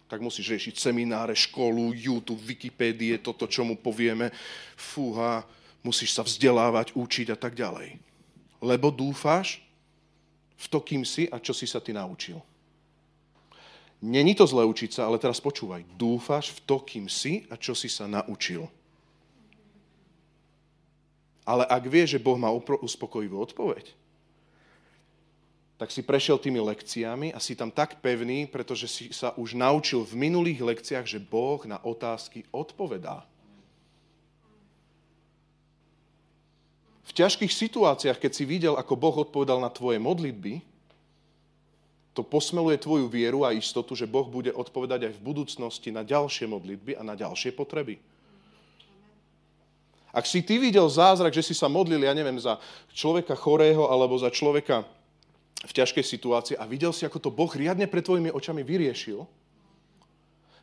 tak musíš riešiť semináre, školu, YouTube, Wikipédie, toto, čo mu povieme. Fúha, musíš sa vzdelávať, učiť a tak ďalej. Lebo dúfáš v to, kým si a čo si sa ty naučil. Není to zle učiť sa, ale teraz počúvaj. Dúfáš v to, kým si a čo si sa naučil. Ale ak vieš, že Boh má uspokojivú odpoveď, tak si prešiel tými lekciami a si tam tak pevný, pretože si sa už naučil v minulých lekciách, že Boh na otázky odpovedá. V ťažkých situáciách, keď si videl, ako Boh odpovedal na tvoje modlitby, to posmeluje tvoju vieru a istotu, že Boh bude odpovedať aj v budúcnosti na ďalšie modlitby a na ďalšie potreby. Ak si ty videl zázrak, že si sa modlil, ja neviem, za človeka chorého alebo za človeka v ťažkej situácii a videl si, ako to Boh riadne pred tvojimi očami vyriešil,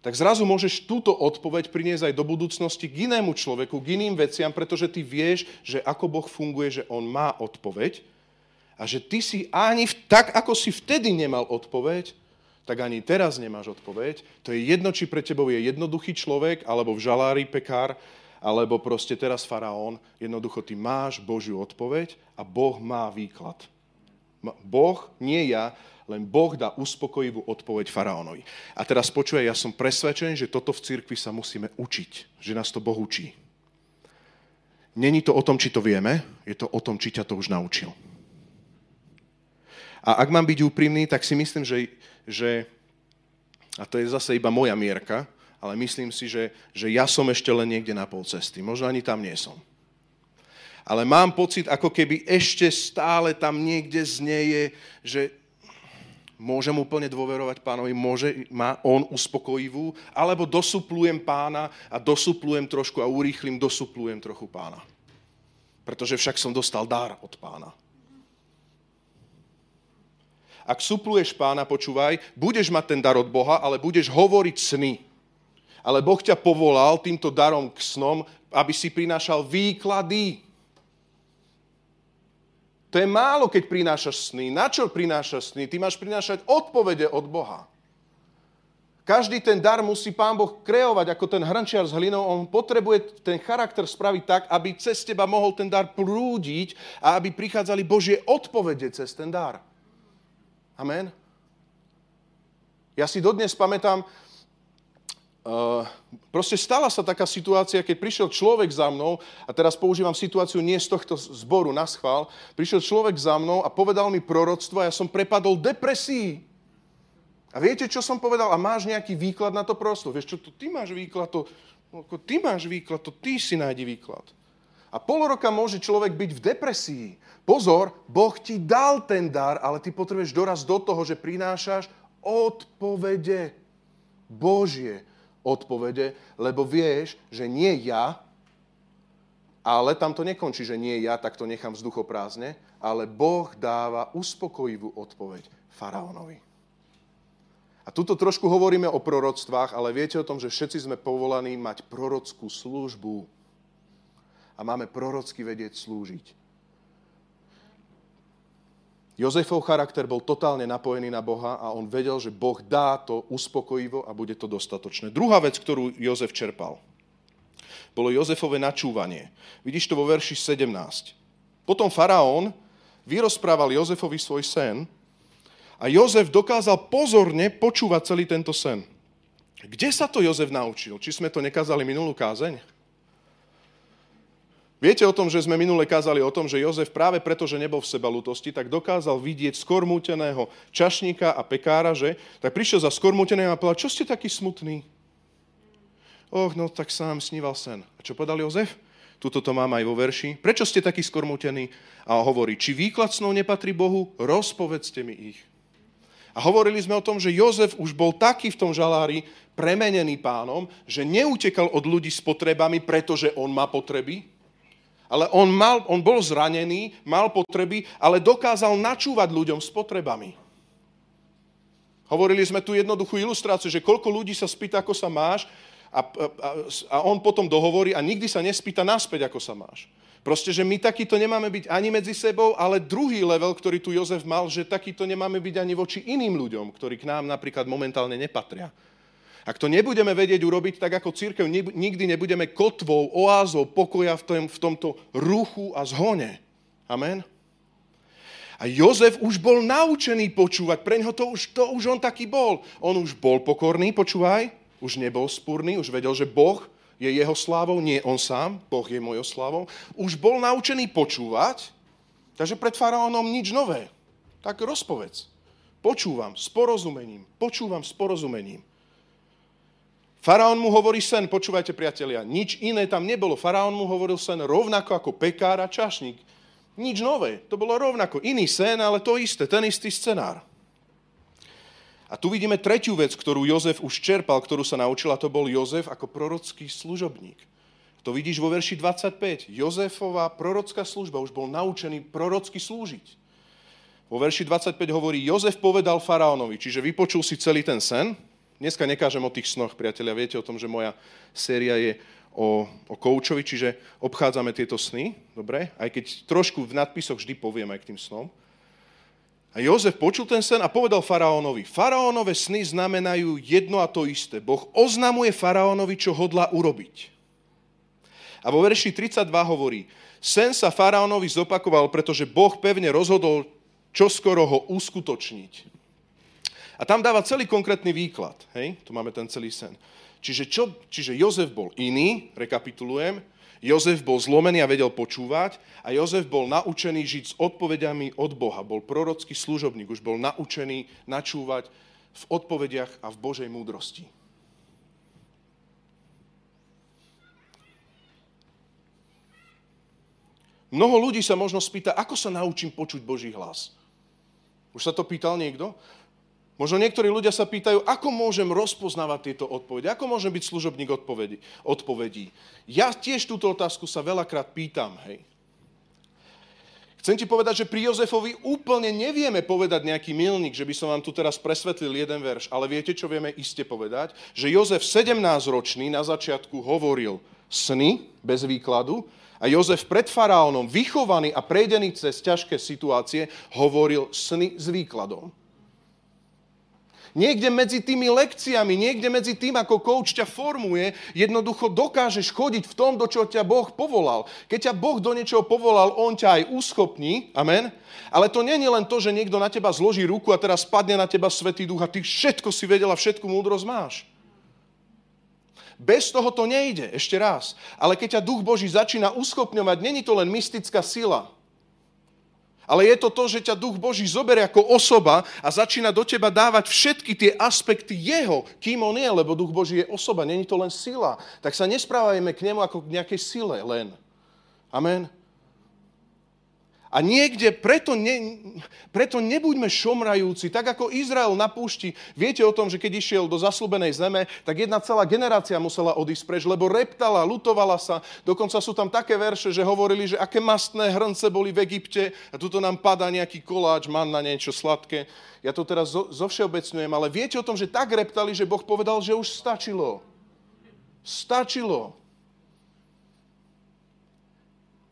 tak zrazu môžeš túto odpoveď priniesť aj do budúcnosti k inému človeku, k iným veciam, pretože ty vieš, že ako Boh funguje, že On má odpoveď a že ty si ani tak, ako si vtedy nemal odpoveď, tak ani teraz nemáš odpoveď. To je jedno, či pre tebou je jednoduchý človek, alebo v žalári pekár, alebo proste teraz faraón. Jednoducho ty máš Božiu odpoveď a Boh má výklad. Boh, nie ja, len Boh dá uspokojivú odpoveď faraónovi. A teraz počuje, ja som presvedčený, že toto v cirkvi sa musíme učiť, že nás to Boh učí. Není to o tom, či to vieme, je to o tom, či ťa to už naučil. A ak mám byť úprimný, tak si myslím, že, že a to je zase iba moja mierka, ale myslím si, že, že ja som ešte len niekde na pol cesty. Možno ani tam nie som ale mám pocit, ako keby ešte stále tam niekde znieje, že môžem úplne dôverovať pánovi, môže, má on uspokojivú, alebo dosuplujem pána a dosuplujem trošku a urýchlim, dosuplujem trochu pána. Pretože však som dostal dar od pána. Ak supluješ pána, počúvaj, budeš mať ten dar od Boha, ale budeš hovoriť sny. Ale Boh ťa povolal týmto darom k snom, aby si prinášal výklady. To je málo, keď prinášaš sny. Na čo prinášaš sny? Ty máš prinášať odpovede od Boha. Každý ten dar musí Pán Boh kreovať ako ten hrnčiar s hlinou. On potrebuje ten charakter spraviť tak, aby cez teba mohol ten dar prúdiť a aby prichádzali Božie odpovede cez ten dar. Amen. Ja si dodnes pamätám, Uh, proste stala sa taká situácia, keď prišiel človek za mnou, a teraz používam situáciu nie z tohto zboru na schvál, prišiel človek za mnou a povedal mi proroctvo a ja som prepadol depresii. A viete, čo som povedal? A máš nejaký výklad na to proroctvo? Vieš čo, to ty máš výklad, to, ty máš výklad, to ty si nájdi výklad. A pol roka môže človek byť v depresii. Pozor, Boh ti dal ten dar, ale ty potrebuješ doraz do toho, že prinášaš odpovede. Božie odpovede, lebo vieš, že nie ja, ale tam to nekončí, že nie ja, tak to nechám vzduchoprázdne, ale Boh dáva uspokojivú odpoveď faraónovi. A tuto trošku hovoríme o proroctvách, ale viete o tom, že všetci sme povolaní mať prorockú službu. A máme prorocky vedieť slúžiť. Jozefov charakter bol totálne napojený na Boha a on vedel, že Boh dá to uspokojivo a bude to dostatočné. Druhá vec, ktorú Jozef čerpal, bolo Jozefové načúvanie. Vidíš to vo verši 17. Potom faraón vyrozprával Jozefovi svoj sen a Jozef dokázal pozorne počúvať celý tento sen. Kde sa to Jozef naučil? Či sme to nekázali minulú kázeň? Viete o tom, že sme minule kázali o tom, že Jozef práve preto, že nebol v seba lutosti, tak dokázal vidieť skormúteného čašníka a pekára, že? Tak prišiel za skormúteného a povedal, čo ste taký smutný? Och, no tak sám sníval sen. A čo povedal Jozef? Tuto to mám aj vo verši. Prečo ste taký skormútení? A hovorí, či výklad snov nepatrí Bohu, rozpovedzte mi ich. A hovorili sme o tom, že Jozef už bol taký v tom žalári, premenený pánom, že neutekal od ľudí s potrebami, pretože on má potreby, ale on, mal, on bol zranený, mal potreby, ale dokázal načúvať ľuďom s potrebami. Hovorili sme tu jednoduchú ilustráciu, že koľko ľudí sa spýta, ako sa máš a, a, a on potom dohovorí a nikdy sa nespýta naspäť, ako sa máš. Proste, že my takýto nemáme byť ani medzi sebou, ale druhý level, ktorý tu Jozef mal, že takýto nemáme byť ani voči iným ľuďom, ktorí k nám napríklad momentálne nepatria. Ak to nebudeme vedieť urobiť, tak ako církev nikdy nebudeme kotvou, oázou pokoja v, tom, v tomto ruchu a zhone. Amen? A Jozef už bol naučený počúvať, pre ňoho to už, to už on taký bol. On už bol pokorný, počúvaj, už nebol spúrny, už vedel, že Boh je jeho slávou, nie on sám, Boh je mojou slávou. Už bol naučený počúvať, takže pred faraónom nič nové. Tak rozpovedz. Počúvam s porozumením, počúvam s porozumením. Faraón mu hovorí sen, počúvajte priatelia, nič iné tam nebolo. Faraón mu hovoril sen rovnako ako pekár a čašník. Nič nové, to bolo rovnako. Iný sen, ale to isté, ten istý scenár. A tu vidíme tretiu vec, ktorú Jozef už čerpal, ktorú sa naučil, a to bol Jozef ako prorocký služobník. To vidíš vo verši 25. Jozefová prorocká služba už bol naučený prorocky slúžiť. Vo verši 25 hovorí, Jozef povedal faraónovi, čiže vypočul si celý ten sen, Dneska nekážem o tých snoch, priatelia. Viete o tom, že moja séria je o, o koučovi, čiže obchádzame tieto sny, dobre? Aj keď trošku v nadpisoch vždy poviem aj k tým snom. A Jozef počul ten sen a povedal faraónovi, faraónové sny znamenajú jedno a to isté. Boh oznamuje faraónovi, čo hodla urobiť. A vo verši 32 hovorí, sen sa faraónovi zopakoval, pretože Boh pevne rozhodol, čo skoro ho uskutočniť. A tam dáva celý konkrétny výklad. Hej? Tu máme ten celý sen. Čiže, čo, čiže Jozef bol iný, rekapitulujem, Jozef bol zlomený a vedel počúvať a Jozef bol naučený žiť s odpovediami od Boha. Bol prorocký služobník, už bol naučený načúvať v odpovediach a v Božej múdrosti. Mnoho ľudí sa možno spýta, ako sa naučím počuť Boží hlas. Už sa to pýtal niekto? Možno niektorí ľudia sa pýtajú, ako môžem rozpoznávať tieto odpovede, ako môžem byť služobník odpovedí. odpovedí. Ja tiež túto otázku sa veľakrát pýtam, hej. Chcem ti povedať, že pri Jozefovi úplne nevieme povedať nejaký milník, že by som vám tu teraz presvetlil jeden verš, ale viete, čo vieme iste povedať? Že Jozef 17-ročný na začiatku hovoril sny bez výkladu a Jozef pred faraónom, vychovaný a prejdený cez ťažké situácie, hovoril sny s výkladom. Niekde medzi tými lekciami, niekde medzi tým, ako coach ťa formuje, jednoducho dokážeš chodiť v tom, do čoho ťa Boh povolal. Keď ťa Boh do niečoho povolal, On ťa aj uschopní, amen. Ale to nie je len to, že niekto na teba zloží ruku a teraz spadne na teba Svetý Duch a ty všetko si vedel a všetku múdrosť máš. Bez toho to nejde, ešte raz. Ale keď ťa duch Boží začína uschopňovať, není to len mystická sila, ale je to to, že ťa duch Boží zoberie ako osoba a začína do teba dávať všetky tie aspekty jeho, kým on je, lebo duch Boží je osoba, není to len sila. Tak sa nesprávajme k nemu ako k nejakej sile len. Amen. A niekde, preto, ne, preto nebuďme šomrajúci, tak ako Izrael na púšti. Viete o tom, že keď išiel do zaslúbenej zeme, tak jedna celá generácia musela odísť preč, lebo reptala, lutovala sa. Dokonca sú tam také verše, že hovorili, že aké mastné hrnce boli v Egypte a tuto nám padá nejaký koláč, man na niečo sladké. Ja to teraz zo, zo všeobecňujem, ale viete o tom, že tak reptali, že Boh povedal, že už stačilo. Stačilo.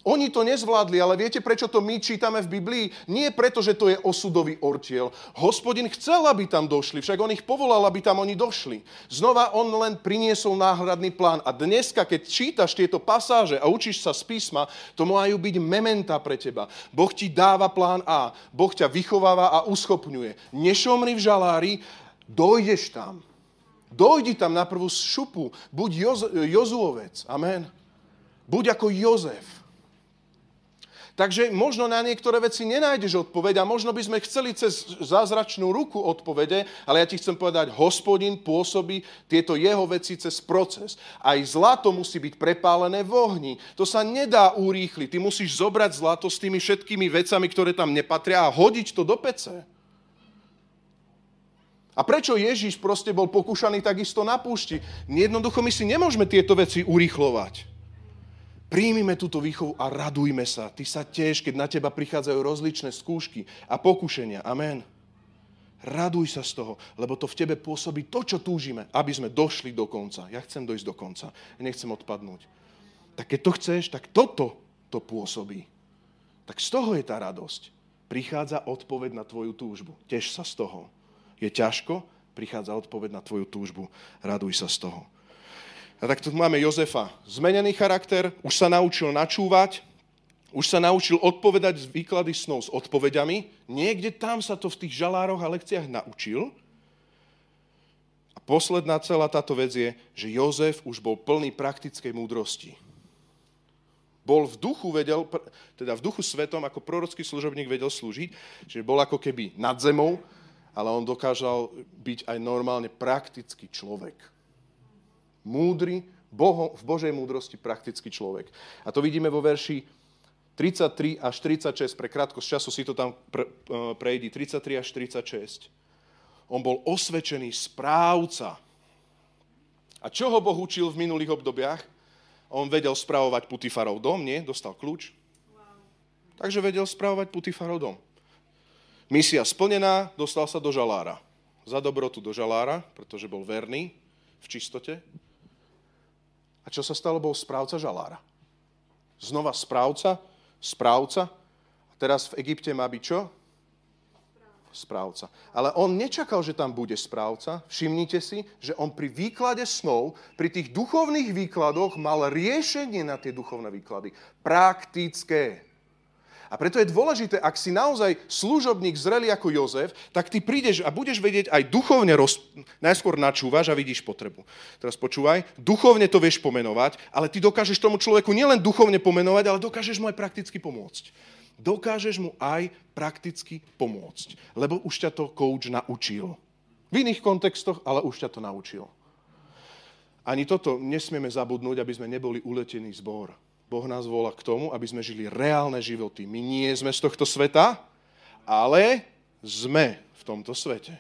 Oni to nezvládli, ale viete, prečo to my čítame v Biblii? Nie preto, že to je osudový ortiel. Hospodin chcel, aby tam došli, však on ich povolal, aby tam oni došli. Znova on len priniesol náhradný plán. A dneska, keď čítaš tieto pasáže a učíš sa z písma, to majú byť mementa pre teba. Boh ti dáva plán A, Boh ťa vychováva a uschopňuje. Nešomri v žalári, dojdeš tam. Dojdi tam na prvú šupu. Buď Joz- Jozuovec. Amen. Buď ako Jozef. Takže možno na niektoré veci nenájdeš odpoveď a možno by sme chceli cez zázračnú ruku odpovede, ale ja ti chcem povedať, hospodin pôsobí tieto jeho veci cez proces. Aj zlato musí byť prepálené v ohni. To sa nedá urýchliť. Ty musíš zobrať zlato s tými všetkými vecami, ktoré tam nepatria a hodiť to do pece. A prečo Ježíš proste bol pokúšaný takisto na púšti? Jednoducho my si nemôžeme tieto veci urýchlovať. Príjmime túto výchovu a radujme sa. Ty sa tiež, keď na teba prichádzajú rozličné skúšky a pokušenia. Amen. Raduj sa z toho, lebo to v tebe pôsobí to, čo túžime, aby sme došli do konca. Ja chcem dojsť do konca. Ja nechcem odpadnúť. Tak keď to chceš, tak toto to pôsobí. Tak z toho je tá radosť. Prichádza odpoveď na tvoju túžbu. Tež sa z toho. Je ťažko, prichádza odpoveď na tvoju túžbu. Raduj sa z toho. A tak tu máme Jozefa. Zmenený charakter, už sa naučil načúvať, už sa naučil odpovedať z výklady snov s odpovediami. Niekde tam sa to v tých žalároch a lekciách naučil. A posledná celá táto vec je, že Jozef už bol plný praktickej múdrosti. Bol v duchu vedel, teda v duchu svetom, ako prorocký služobník vedel slúžiť, že bol ako keby nad zemou, ale on dokážal byť aj normálne praktický človek múdry, Boho, v Božej múdrosti praktický človek. A to vidíme vo verši 33 až 36, pre krátkosť času si to tam pre, e, prejdi, 33 až 36. On bol osvedčený správca. A čo ho Boh učil v minulých obdobiach? On vedel správovať Putifarov dom, nie? Dostal kľúč. Takže vedel správovať Putifarov dom. Misia splnená, dostal sa do žalára. Za dobrotu do žalára, pretože bol verný v čistote. A čo sa stalo? Bol správca žalára. Znova správca, správca. A teraz v Egypte má byť čo? Správca. Ale on nečakal, že tam bude správca. Všimnite si, že on pri výklade snov, pri tých duchovných výkladoch mal riešenie na tie duchovné výklady. Praktické. A preto je dôležité, ak si naozaj služobník zrelý ako Jozef, tak ty prídeš a budeš vedieť aj duchovne, roz... najskôr načúvaš a vidíš potrebu. Teraz počúvaj, duchovne to vieš pomenovať, ale ty dokážeš tomu človeku nielen duchovne pomenovať, ale dokážeš mu aj prakticky pomôcť. Dokážeš mu aj prakticky pomôcť, lebo už ťa to coach naučil. V iných kontextoch, ale už ťa to naučil. Ani toto nesmieme zabudnúť, aby sme neboli uletený zbor Boh nás volá k tomu, aby sme žili reálne životy. My nie sme z tohto sveta, ale sme v tomto svete.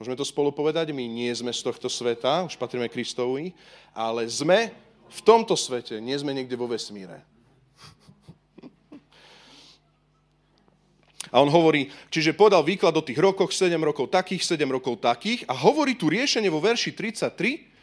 Môžeme to spolu povedať? My nie sme z tohto sveta, už patríme Kristovi, ale sme v tomto svete, nie sme niekde vo vesmíre. A on hovorí, čiže podal výklad o tých rokoch, 7 rokov takých, 7 rokov takých a hovorí tu riešenie vo verši 33,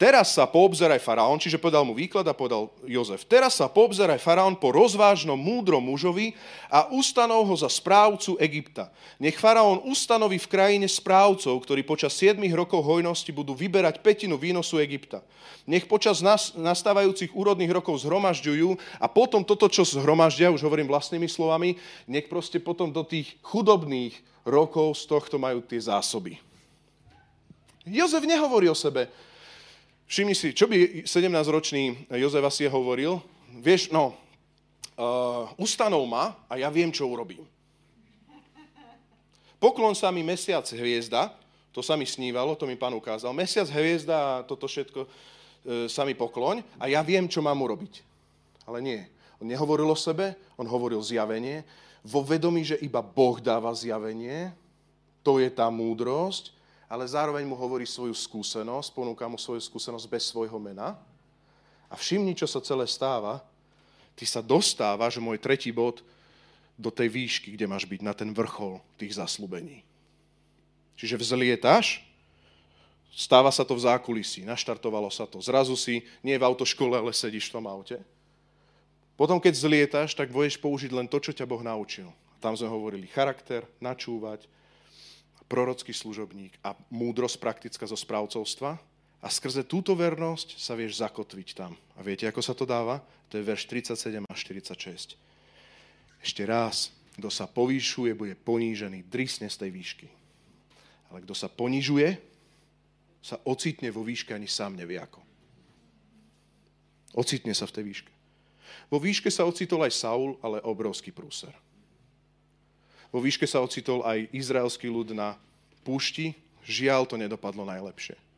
Teraz sa poobzeraj faraón, čiže povedal mu výklad a povedal Jozef, teraz sa poobzeraj faraón po rozvážnom múdrom mužovi a ustanov ho za správcu Egypta. Nech faraón ustanoví v krajine správcov, ktorí počas 7 rokov hojnosti budú vyberať petinu výnosu Egypta. Nech počas nastávajúcich úrodných rokov zhromažďujú a potom toto, čo zhromaždia, už hovorím vlastnými slovami, nech proste potom do tých chudobných rokov z tohto majú tie zásoby. Jozef nehovorí o sebe, Všimni si, čo by 17-ročný Jozef asi hovoril? Vieš, no, uh, ustanov ma a ja viem, čo urobím. Poklon sa mi mesiac hviezda, to sa mi snívalo, to mi pán ukázal. Mesiac hviezda a toto všetko uh, sa mi pokloň a ja viem, čo mám urobiť. Ale nie. On nehovoril o sebe, on hovoril zjavenie. Vo vedomí, že iba Boh dáva zjavenie, to je tá múdrosť, ale zároveň mu hovorí svoju skúsenosť, ponúka mu svoju skúsenosť bez svojho mena. A všimni, čo sa celé stáva. Ty sa dostávaš, môj tretí bod, do tej výšky, kde máš byť, na ten vrchol tých zaslúbení. Čiže vzlietaš, stáva sa to v zákulisí, naštartovalo sa to. Zrazu si nie v autoškole, ale sedíš v tom aute. Potom, keď zlietaš, tak budeš použiť len to, čo ťa Boh naučil. Tam sme hovorili charakter, načúvať, prorocký služobník a múdrosť praktická zo správcovstva. A skrze túto vernosť sa vieš zakotviť tam. A viete, ako sa to dáva? To je verš 37 a 46. Ešte raz, kto sa povýšuje, bude ponížený, drisne z tej výšky. Ale kto sa ponižuje, sa ocitne vo výške ani sám nevie ako. Ocitne sa v tej výške. Vo výške sa ocitol aj Saul, ale obrovský prúser. Vo výške sa ocitol aj izraelský ľud na púšti. Žiaľ, to nedopadlo najlepšie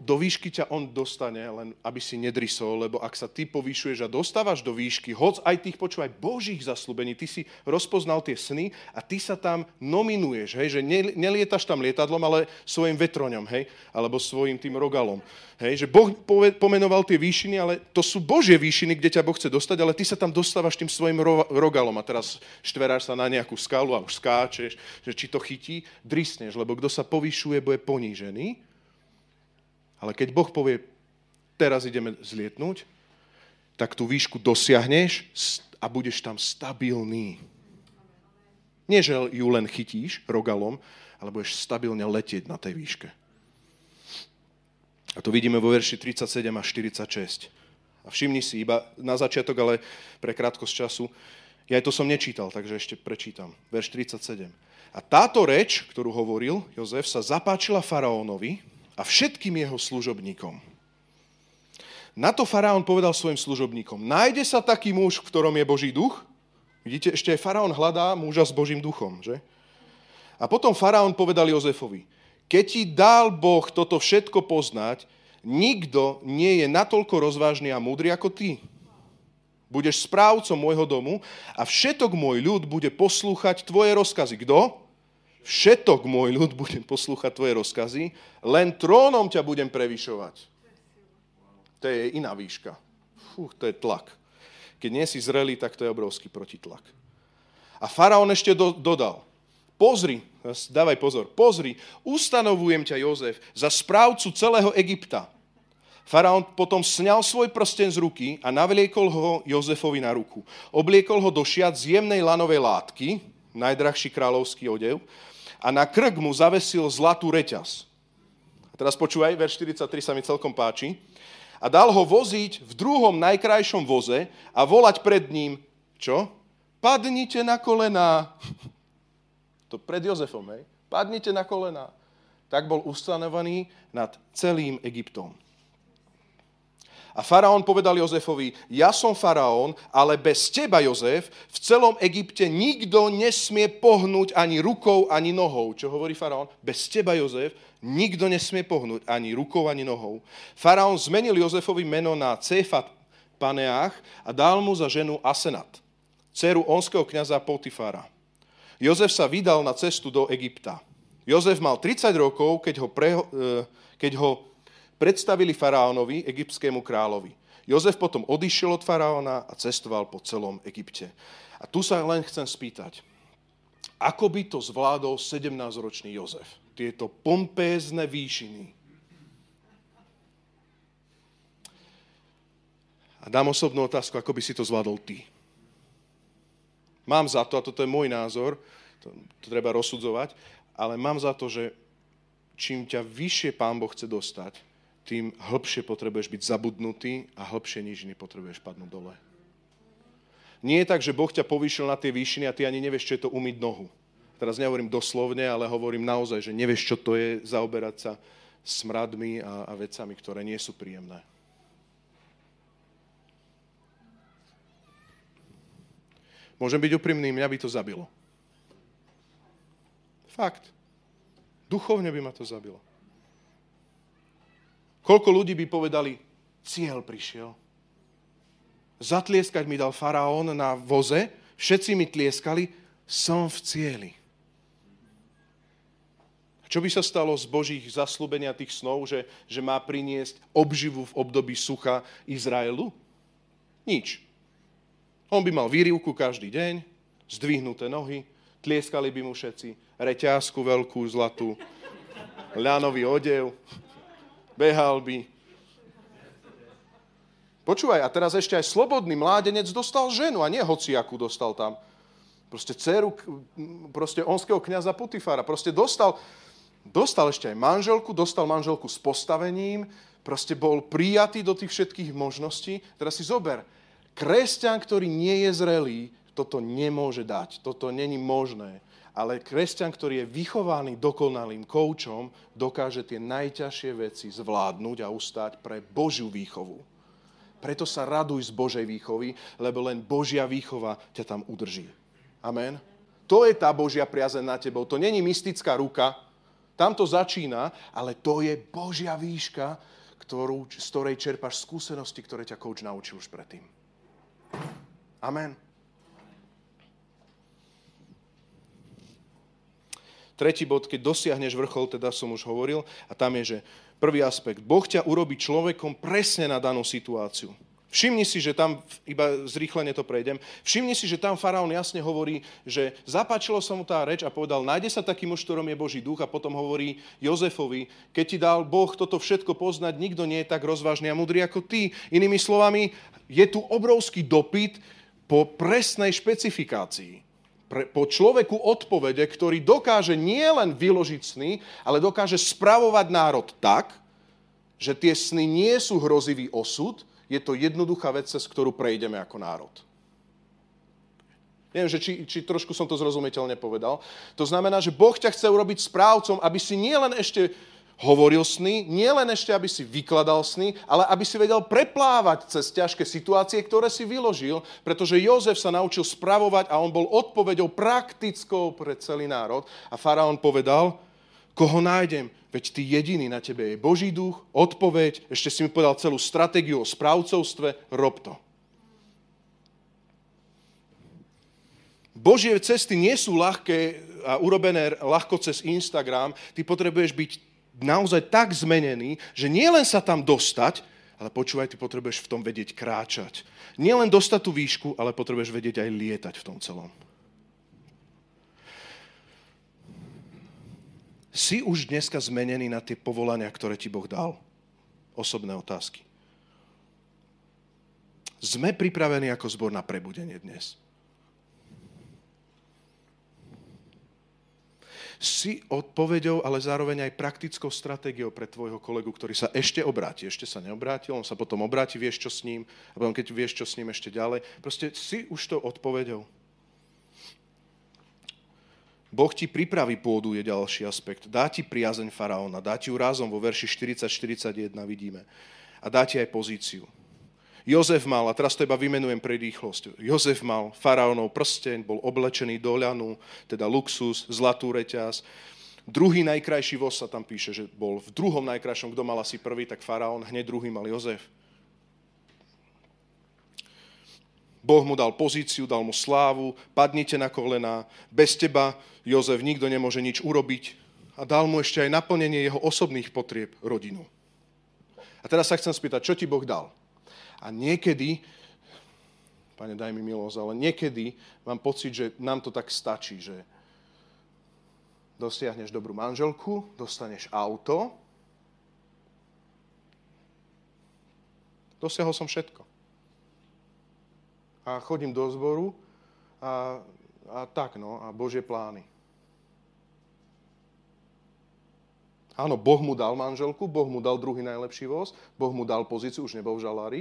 do výšky ťa on dostane, len aby si nedrisol, lebo ak sa ty povýšuješ a dostávaš do výšky, hoď aj tých počúvaj Božích zaslúbení, ty si rozpoznal tie sny a ty sa tam nominuješ, hej, že nelietaš tam lietadlom, ale svojim vetroňom, hej, alebo svojim tým rogalom. Hej, že Boh pomenoval tie výšiny, ale to sú Božie výšiny, kde ťa Boh chce dostať, ale ty sa tam dostávaš tým svojim ro- rogalom a teraz štveráš sa na nejakú skalu a už skáčeš, že či to chytí, drisneš, lebo kto sa povyšuje, bude ponížený ale keď Boh povie, teraz ideme zlietnúť, tak tú výšku dosiahneš a budeš tam stabilný. Nie, že ju len chytíš rogalom, ale budeš stabilne letieť na tej výške. A to vidíme vo verši 37 a 46. A všimni si, iba na začiatok, ale pre krátkosť času, ja to som nečítal, takže ešte prečítam. Verš 37. A táto reč, ktorú hovoril Jozef, sa zapáčila faraónovi, a všetkým jeho služobníkom. Na to faraón povedal svojim služobníkom, nájde sa taký muž, v ktorom je Boží duch? Vidíte, ešte aj faraón hľadá muža s Božím duchom, že? A potom faraón povedal Jozefovi, keď ti dal Boh toto všetko poznať, nikto nie je natoľko rozvážny a múdry ako ty. Budeš správcom môjho domu a všetok môj ľud bude poslúchať tvoje rozkazy. Kto? Všetok môj ľud budem poslúchať tvoje rozkazy, len trónom ťa budem prevyšovať. To je iná výška. Fú, to je tlak. Keď nie si zrelý, tak to je obrovský protitlak. A faraón ešte do, dodal, pozri, dávaj pozor, pozri, ustanovujem ťa, Jozef, za správcu celého Egypta. Faraón potom sňal svoj prsten z ruky a navliekol ho Jozefovi na ruku. Obliekol ho do šiat z jemnej lanovej látky, najdrahší kráľovský odev, a na krk mu zavesil zlatú reťaz. A teraz počúvaj, verš 43 sa mi celkom páči. A dal ho voziť v druhom najkrajšom voze a volať pred ním, čo? Padnite na kolená. To pred Jozefom, hej? Padnite na kolená. Tak bol ustanovaný nad celým Egyptom. A faraón povedal Jozefovi, ja som faraón, ale bez teba, Jozef, v celom Egypte nikto nesmie pohnúť ani rukou, ani nohou. Čo hovorí faraón? Bez teba, Jozef, nikto nesmie pohnúť ani rukou, ani nohou. Faraón zmenil Jozefovi meno na Cefat Paneach a dal mu za ženu Asenat, dceru onského kniaza Potifara. Jozef sa vydal na cestu do Egypta. Jozef mal 30 rokov, keď ho, pre, eh, keď ho predstavili faraónovi, egyptskému kráľovi. Jozef potom odišiel od faraóna a cestoval po celom Egypte. A tu sa len chcem spýtať, ako by to zvládol 17-ročný Jozef? Tieto pompézne výšiny. A dám osobnú otázku, ako by si to zvládol ty. Mám za to, a toto je môj názor, to, to treba rozsudzovať, ale mám za to, že čím ťa vyššie Pán Boh chce dostať, tým hĺbšie potrebuješ byť zabudnutý a hĺbšie nížiny potrebuješ padnúť dole. Nie je tak, že Boh ťa povýšil na tie výšiny a ty ani nevieš, čo je to umyť nohu. Teraz nehovorím doslovne, ale hovorím naozaj, že nevieš, čo to je zaoberať sa smradmi a, a vecami, ktoré nie sú príjemné. Môžem byť úprimný, mňa by to zabilo. Fakt. Duchovne by ma to zabilo. Koľko ľudí by povedali, cieľ prišiel. Zatlieskať mi dal faraón na voze, všetci mi tlieskali, som v cieli. Čo by sa stalo z Božích zaslúbenia tých snov, že, že má priniesť obživu v období sucha Izraelu? Nič. On by mal výrivku každý deň, zdvihnuté nohy, tlieskali by mu všetci, reťázku veľkú, zlatú, ľanový odev, behal by. Počúvaj, a teraz ešte aj slobodný mládenec dostal ženu, a nie hociakú dostal tam. Proste dceru, proste onského kniaza Putifára. Proste dostal, Dostal ešte aj manželku, dostal manželku s postavením, proste bol prijatý do tých všetkých možností. Teraz si zober, kresťan, ktorý nie je zrelý, toto nemôže dať, toto není možné. Ale kresťan, ktorý je vychovaný dokonalým koučom, dokáže tie najťažšie veci zvládnuť a ustať pre Božiu výchovu. Preto sa raduj z Božej výchovy, lebo len Božia výchova ťa tam udrží. Amen. To je tá Božia priazeň na tebou. To není mystická ruka, tam to začína, ale to je Božia výška, ktorú, z ktorej čerpaš skúsenosti, ktoré ťa kouč naučil už predtým. Amen. Tretí bod, keď dosiahneš vrchol, teda som už hovoril, a tam je, že prvý aspekt, Boh ťa urobí človekom presne na danú situáciu. Všimni si, že tam, iba zrýchlene to prejdem, všimni si, že tam faraón jasne hovorí, že zapáčilo sa mu tá reč a povedal, nájde sa taký muž, ktorom je Boží duch a potom hovorí Jozefovi, keď ti dal Boh toto všetko poznať, nikto nie je tak rozvážny a mudrý ako ty. Inými slovami, je tu obrovský dopyt po presnej špecifikácii. Pre, po človeku odpovede, ktorý dokáže nielen vyložiť sny, ale dokáže spravovať národ tak, že tie sny nie sú hrozivý osud, je to jednoduchá vec, cez ktorú prejdeme ako národ. Neviem, že či, či trošku som to zrozumiteľne povedal. To znamená, že Boh ťa chce urobiť správcom, aby si nielen ešte hovoril sny, nielen ešte, aby si vykladal sny, ale aby si vedel preplávať cez ťažké situácie, ktoré si vyložil, pretože Jozef sa naučil spravovať a on bol odpovedou praktickou pre celý národ. A faraón povedal, koho nájdem? Veď ty jediný na tebe je Boží duch, odpoveď, ešte si mi povedal celú stratégiu o správcovstve, rob to. Božie cesty nie sú ľahké a urobené ľahko cez Instagram. Ty potrebuješ byť naozaj tak zmenený, že nielen sa tam dostať, ale počúvaj, ty potrebuješ v tom vedieť kráčať. Nielen dostať tú výšku, ale potrebuješ vedieť aj lietať v tom celom. Si už dneska zmenený na tie povolania, ktoré ti Boh dal? Osobné otázky. Sme pripravení ako zbor na prebudenie dnes. Si odpovedou, ale zároveň aj praktickou stratégiou pre tvojho kolegu, ktorý sa ešte obráti. Ešte sa neobrátil, on sa potom obráti, vieš čo s ním, a potom keď vieš čo s ním ešte ďalej. Proste si už to odpovedou. Boh ti pripraví pôdu, je ďalší aspekt. Dá ti priazeň faraóna, dá ti ju rázom vo verši 40-41 vidíme. A dá ti aj pozíciu. Jozef mal, a teraz to iba vymenujem pre rýchlosť, Jozef mal faraónov prsteň, bol oblečený do ľanu, teda luxus, zlatú reťaz. Druhý najkrajší voz sa tam píše, že bol v druhom najkrajšom, kto mal asi prvý, tak faraón, hneď druhý mal Jozef. Boh mu dal pozíciu, dal mu slávu, padnite na kolena, bez teba, Jozef, nikto nemôže nič urobiť. A dal mu ešte aj naplnenie jeho osobných potrieb rodinu. A teraz sa chcem spýtať, čo ti Boh dal? A niekedy, pane, daj mi milosť, ale niekedy mám pocit, že nám to tak stačí, že dosiahneš dobrú manželku, dostaneš auto, dosiahol som všetko a chodím do zboru a, a tak, no, a Božie plány. Áno, Boh mu dal manželku, Boh mu dal druhý najlepší voz, Boh mu dal pozíciu, už nebol v žalári.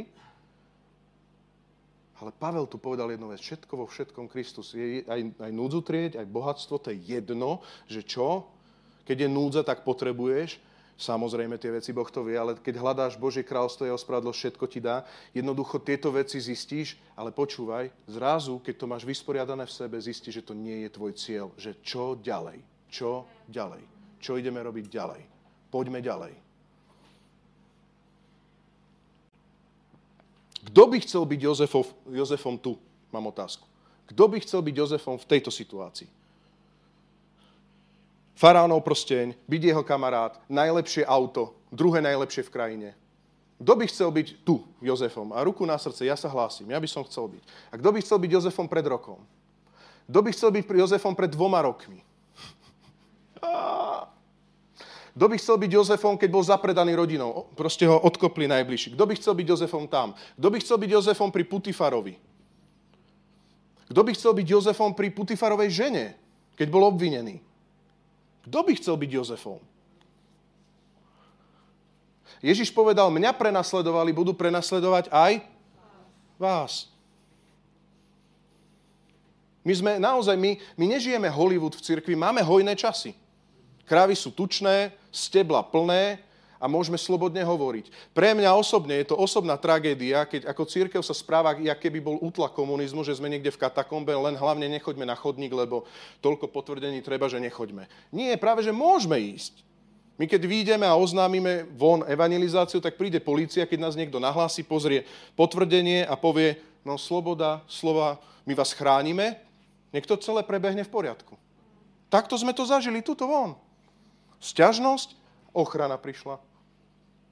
Ale Pavel tu povedal jednu vec, všetko vo všetkom Kristus. Je aj, aj núdzu trieť, aj bohatstvo, to je jedno, že čo? Keď je núdza, tak potrebuješ Samozrejme, tie veci Boh to vie, ale keď hľadáš Božie kráľstvo, jeho spravodlosť, všetko ti dá. Jednoducho tieto veci zistíš, ale počúvaj, zrazu, keď to máš vysporiadané v sebe, zistíš, že to nie je tvoj cieľ. Že čo ďalej? Čo ďalej? Čo ideme robiť ďalej? Poďme ďalej. Kto by chcel byť Jozefov, Jozefom tu? Mám otázku. Kto by chcel byť Jozefom v tejto situácii? Faraónov prsteň, byť jeho kamarát, najlepšie auto, druhé najlepšie v krajine. Kto by chcel byť tu Jozefom? A ruku na srdce, ja sa hlásim, ja by som chcel byť. A kto by chcel byť Jozefom pred rokom? Kto by chcel byť Jozefom pred dvoma rokmi? Kto by chcel byť Jozefom, keď bol zapredaný rodinou? Proste ho odkopli najbližší. Kto by chcel byť Jozefom tam? Kto by chcel byť Jozefom pri Putifarovi? Kto by chcel byť Jozefom pri Putifarovej žene, keď bol obvinený? Kto by chcel byť Jozefom? Ježiš povedal, mňa prenasledovali, budú prenasledovať aj vás. My sme naozaj, my, my nežijeme Hollywood v cirkvi, máme hojné časy. Krávy sú tučné, stebla plné, a môžeme slobodne hovoriť. Pre mňa osobne je to osobná tragédia, keď ako církev sa správa, jak keby bol útlak komunizmu, že sme niekde v katakombe, len hlavne nechoďme na chodník, lebo toľko potvrdení treba, že nechoďme. Nie, práve, že môžeme ísť. My keď výjdeme a oznámime von evangelizáciu, tak príde policia, keď nás niekto nahlási, pozrie potvrdenie a povie, no sloboda, slova, my vás chránime, nech to celé prebehne v poriadku. Takto sme to zažili, tuto von. Sťažnosť, ochrana prišla.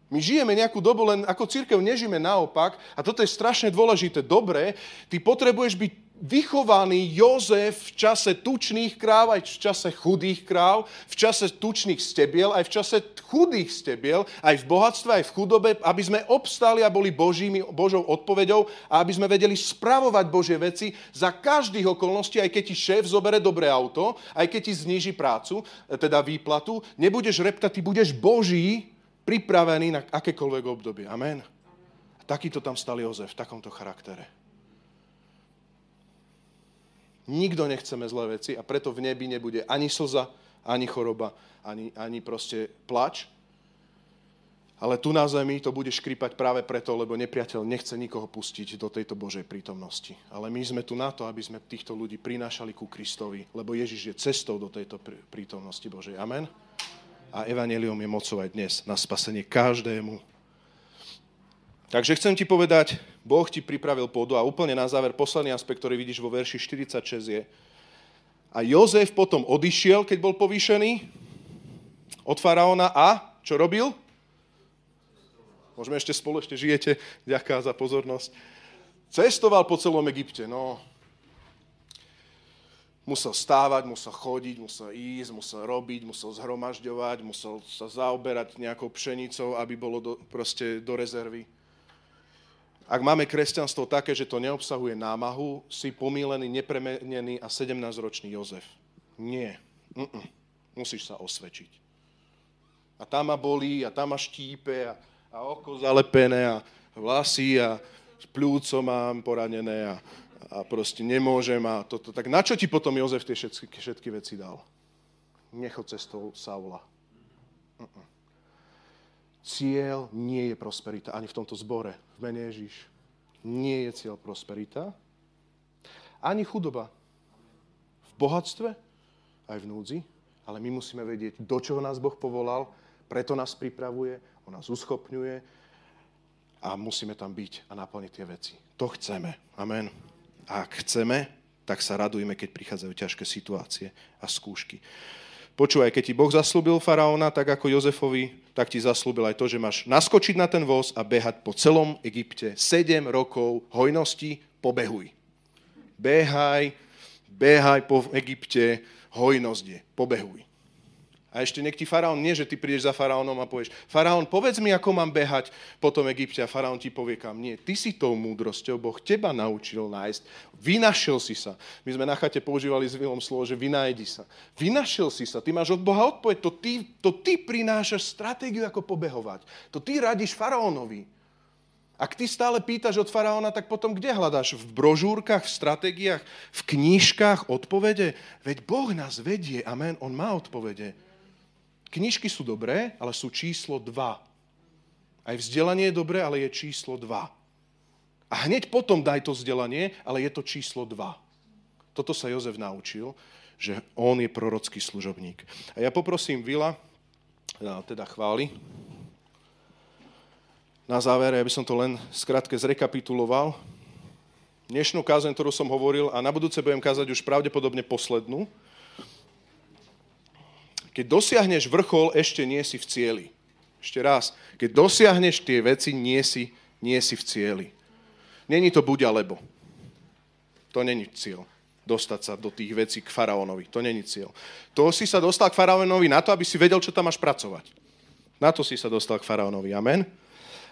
My žijeme nejakú dobu, len ako církev nežijeme naopak. A toto je strašne dôležité. Dobre, ty potrebuješ byť vychovaný Jozef v čase tučných kráv, aj v čase chudých kráv, v čase tučných stebiel, aj v čase chudých stebiel, aj v bohatstve, aj v chudobe, aby sme obstali a boli Božími, Božou odpoveďou a aby sme vedeli spravovať Božie veci za každých okolností, aj keď ti šéf zobere dobré auto, aj keď ti zníži prácu, teda výplatu, nebudeš reptať, ty budeš Boží, pripravený na akékoľvek obdobie. Amen. A takýto tam stal Jozef, v takomto charaktere. Nikto nechceme zlé veci a preto v nebi nebude ani slza, ani choroba, ani, ani proste plač. Ale tu na zemi to bude škripať práve preto, lebo nepriateľ nechce nikoho pustiť do tejto Božej prítomnosti. Ale my sme tu na to, aby sme týchto ľudí prinášali ku Kristovi, lebo Ježiš je cestou do tejto prítomnosti Božej. Amen a evanelium je mocou aj dnes na spasenie každému. Takže chcem ti povedať, Boh ti pripravil pôdu a úplne na záver posledný aspekt, ktorý vidíš vo verši 46 je, a Jozef potom odišiel, keď bol povýšený od faraóna a čo robil? Môžeme ešte spolu, ešte žijete. Ďakujem za pozornosť. Cestoval po celom Egypte. No, musel stávať, musel chodiť, musel ísť, musel robiť, musel zhromažďovať, musel sa zaoberať nejakou pšenicou, aby bolo do, proste do rezervy. Ak máme kresťanstvo také, že to neobsahuje námahu, si pomílený, nepremenený a 17-ročný Jozef. Nie. Mm-mm. Musíš sa osvedčiť. A tam ma bolí, a tam ma štípe, a, a oko zalepené, a vlasy, a pľúco mám poranené, a, a proste nemôžem a toto. Tak na čo ti potom Jozef tie všetky, všetky veci dal? Nechod cestou Saula. Uh-uh. Cieľ nie je prosperita, ani v tomto zbore, v mene Ježiš. Nie je cieľ prosperita, ani chudoba. V bohatstve, aj v núdzi, ale my musíme vedieť, do čoho nás Boh povolal, preto nás pripravuje, on nás uschopňuje a musíme tam byť a naplniť tie veci. To chceme. Amen. A ak chceme, tak sa radujme, keď prichádzajú ťažké situácie a skúšky. Počúvaj, keď ti Boh zaslúbil faraóna, tak ako Jozefovi, tak ti zaslúbil aj to, že máš naskočiť na ten voz a behať po celom Egypte. 7 rokov hojnosti, pobehuj. Behaj, behaj po Egypte, hojnosť je, pobehuj. A ešte nech ti faraón, nie, že ty prídeš za faraónom a povieš, faraón, povedz mi, ako mám behať po tom Egypte a faraón ti povie kam. Nie, ty si tou múdrosťou, Boh teba naučil nájsť. Vynašiel si sa. My sme na chate používali s Vilom slovo, že vynajdi sa. Vynašiel si sa, ty máš od Boha odpoveď, to ty, to ty prinášaš stratégiu, ako pobehovať. To ty radíš faraónovi. Ak ty stále pýtaš od faraóna, tak potom kde hľadáš? V brožúrkach, v stratégiách, v knížkach odpovede? Veď Boh nás vedie, amen, on má odpovede. Knižky sú dobré, ale sú číslo 2. Aj vzdelanie je dobré, ale je číslo 2. A hneď potom daj to vzdelanie, ale je to číslo 2. Toto sa Jozef naučil, že on je prorocký služobník. A ja poprosím Vila, teda chváli, na záver, ja by som to len skrátke zrekapituloval. Dnešnú kázeň, ktorú som hovoril, a na budúce budem kázať už pravdepodobne poslednú. Keď dosiahneš vrchol, ešte nie si v cieli. Ešte raz, keď dosiahneš tie veci, nie si, nie si v cieli. Není to buď alebo. To není cieľ. Dostať sa do tých vecí k faraónovi. To není cieľ. To si sa dostal k faraónovi na to, aby si vedel, čo tam máš pracovať. Na to si sa dostal k faraónovi. Amen.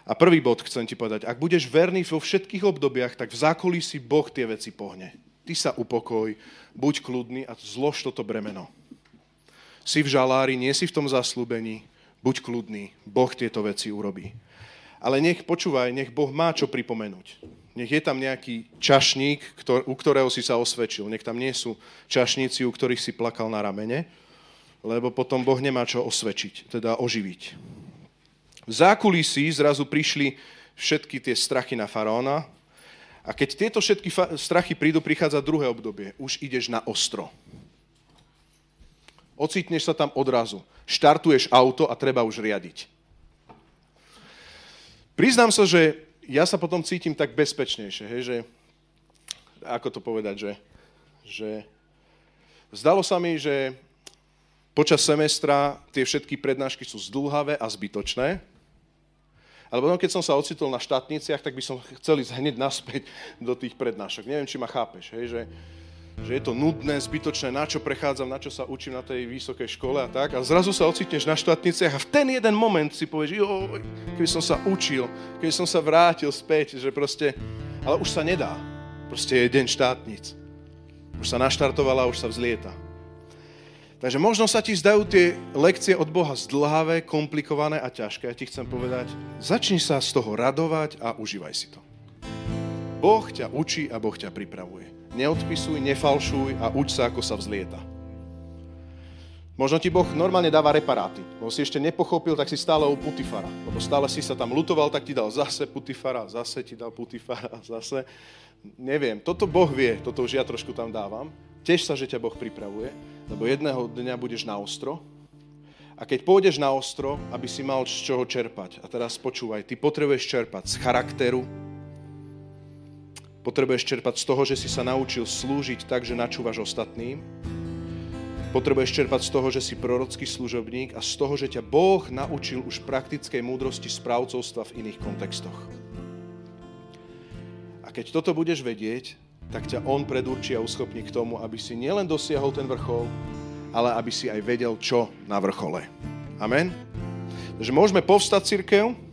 A prvý bod chcem ti povedať, ak budeš verný vo všetkých obdobiach, tak v zákulisí Boh tie veci pohne. Ty sa upokoj, buď kľudný a zlož toto bremeno. Si v žalári, nie si v tom zaslúbení, buď kľudný, Boh tieto veci urobí. Ale nech, počúvaj, nech Boh má čo pripomenúť. Nech je tam nejaký čašník, ktor- u ktorého si sa osvedčil. Nech tam nie sú čašníci, u ktorých si plakal na ramene, lebo potom Boh nemá čo osvedčiť, teda oživiť. V zákulisí zrazu prišli všetky tie strachy na faraóna a keď tieto všetky strachy prídu, prichádza druhé obdobie. Už ideš na ostro. Ocitneš sa tam odrazu. Štartuješ auto a treba už riadiť. Priznám sa, že ja sa potom cítim tak bezpečnejšie, hej, že, ako to povedať, že, že zdalo sa mi, že počas semestra tie všetky prednášky sú zdlhavé a zbytočné, ale potom, keď som sa ocitol na štátniciach, tak by som chcel ísť hneď naspäť do tých prednášok. Neviem, či ma chápeš, hej, že, že je to nudné, zbytočné, na čo prechádzam, na čo sa učím na tej vysokej škole a tak. A zrazu sa ocitneš na štátniciach a v ten jeden moment si povieš, jo, keby som sa učil, keby som sa vrátil späť, že proste, ale už sa nedá. Proste je deň štátnic. Už sa naštartovala, už sa vzlieta. Takže možno sa ti zdajú tie lekcie od Boha zdlhavé, komplikované a ťažké. Ja ti chcem povedať, začni sa z toho radovať a užívaj si to. Boh ťa učí a Boh ťa pripravuje. Neodpisuj, nefalšuj a uč sa, ako sa vzlieta. Možno ti Boh normálne dáva reparáty. Lebo si ešte nepochopil, tak si stále u Putifara. Lebo stále si sa tam lutoval, tak ti dal zase Putifara, zase ti dal Putifara, zase. Neviem, toto Boh vie, toto už ja trošku tam dávam. Tež sa, že ťa Boh pripravuje, lebo jedného dňa budeš na ostro a keď pôjdeš na ostro, aby si mal z čoho čerpať. A teraz počúvaj, ty potrebuješ čerpať z charakteru, potrebuješ čerpať z toho, že si sa naučil slúžiť tak, že načúvaš ostatným, potrebuješ čerpať z toho, že si prorocký služobník a z toho, že ťa Boh naučil už praktickej múdrosti správcovstva v iných kontextoch. A keď toto budeš vedieť, tak ťa On predurčí a uschopní k tomu, aby si nielen dosiahol ten vrchol, ale aby si aj vedel, čo na vrchole. Amen? Takže môžeme povstať, církev.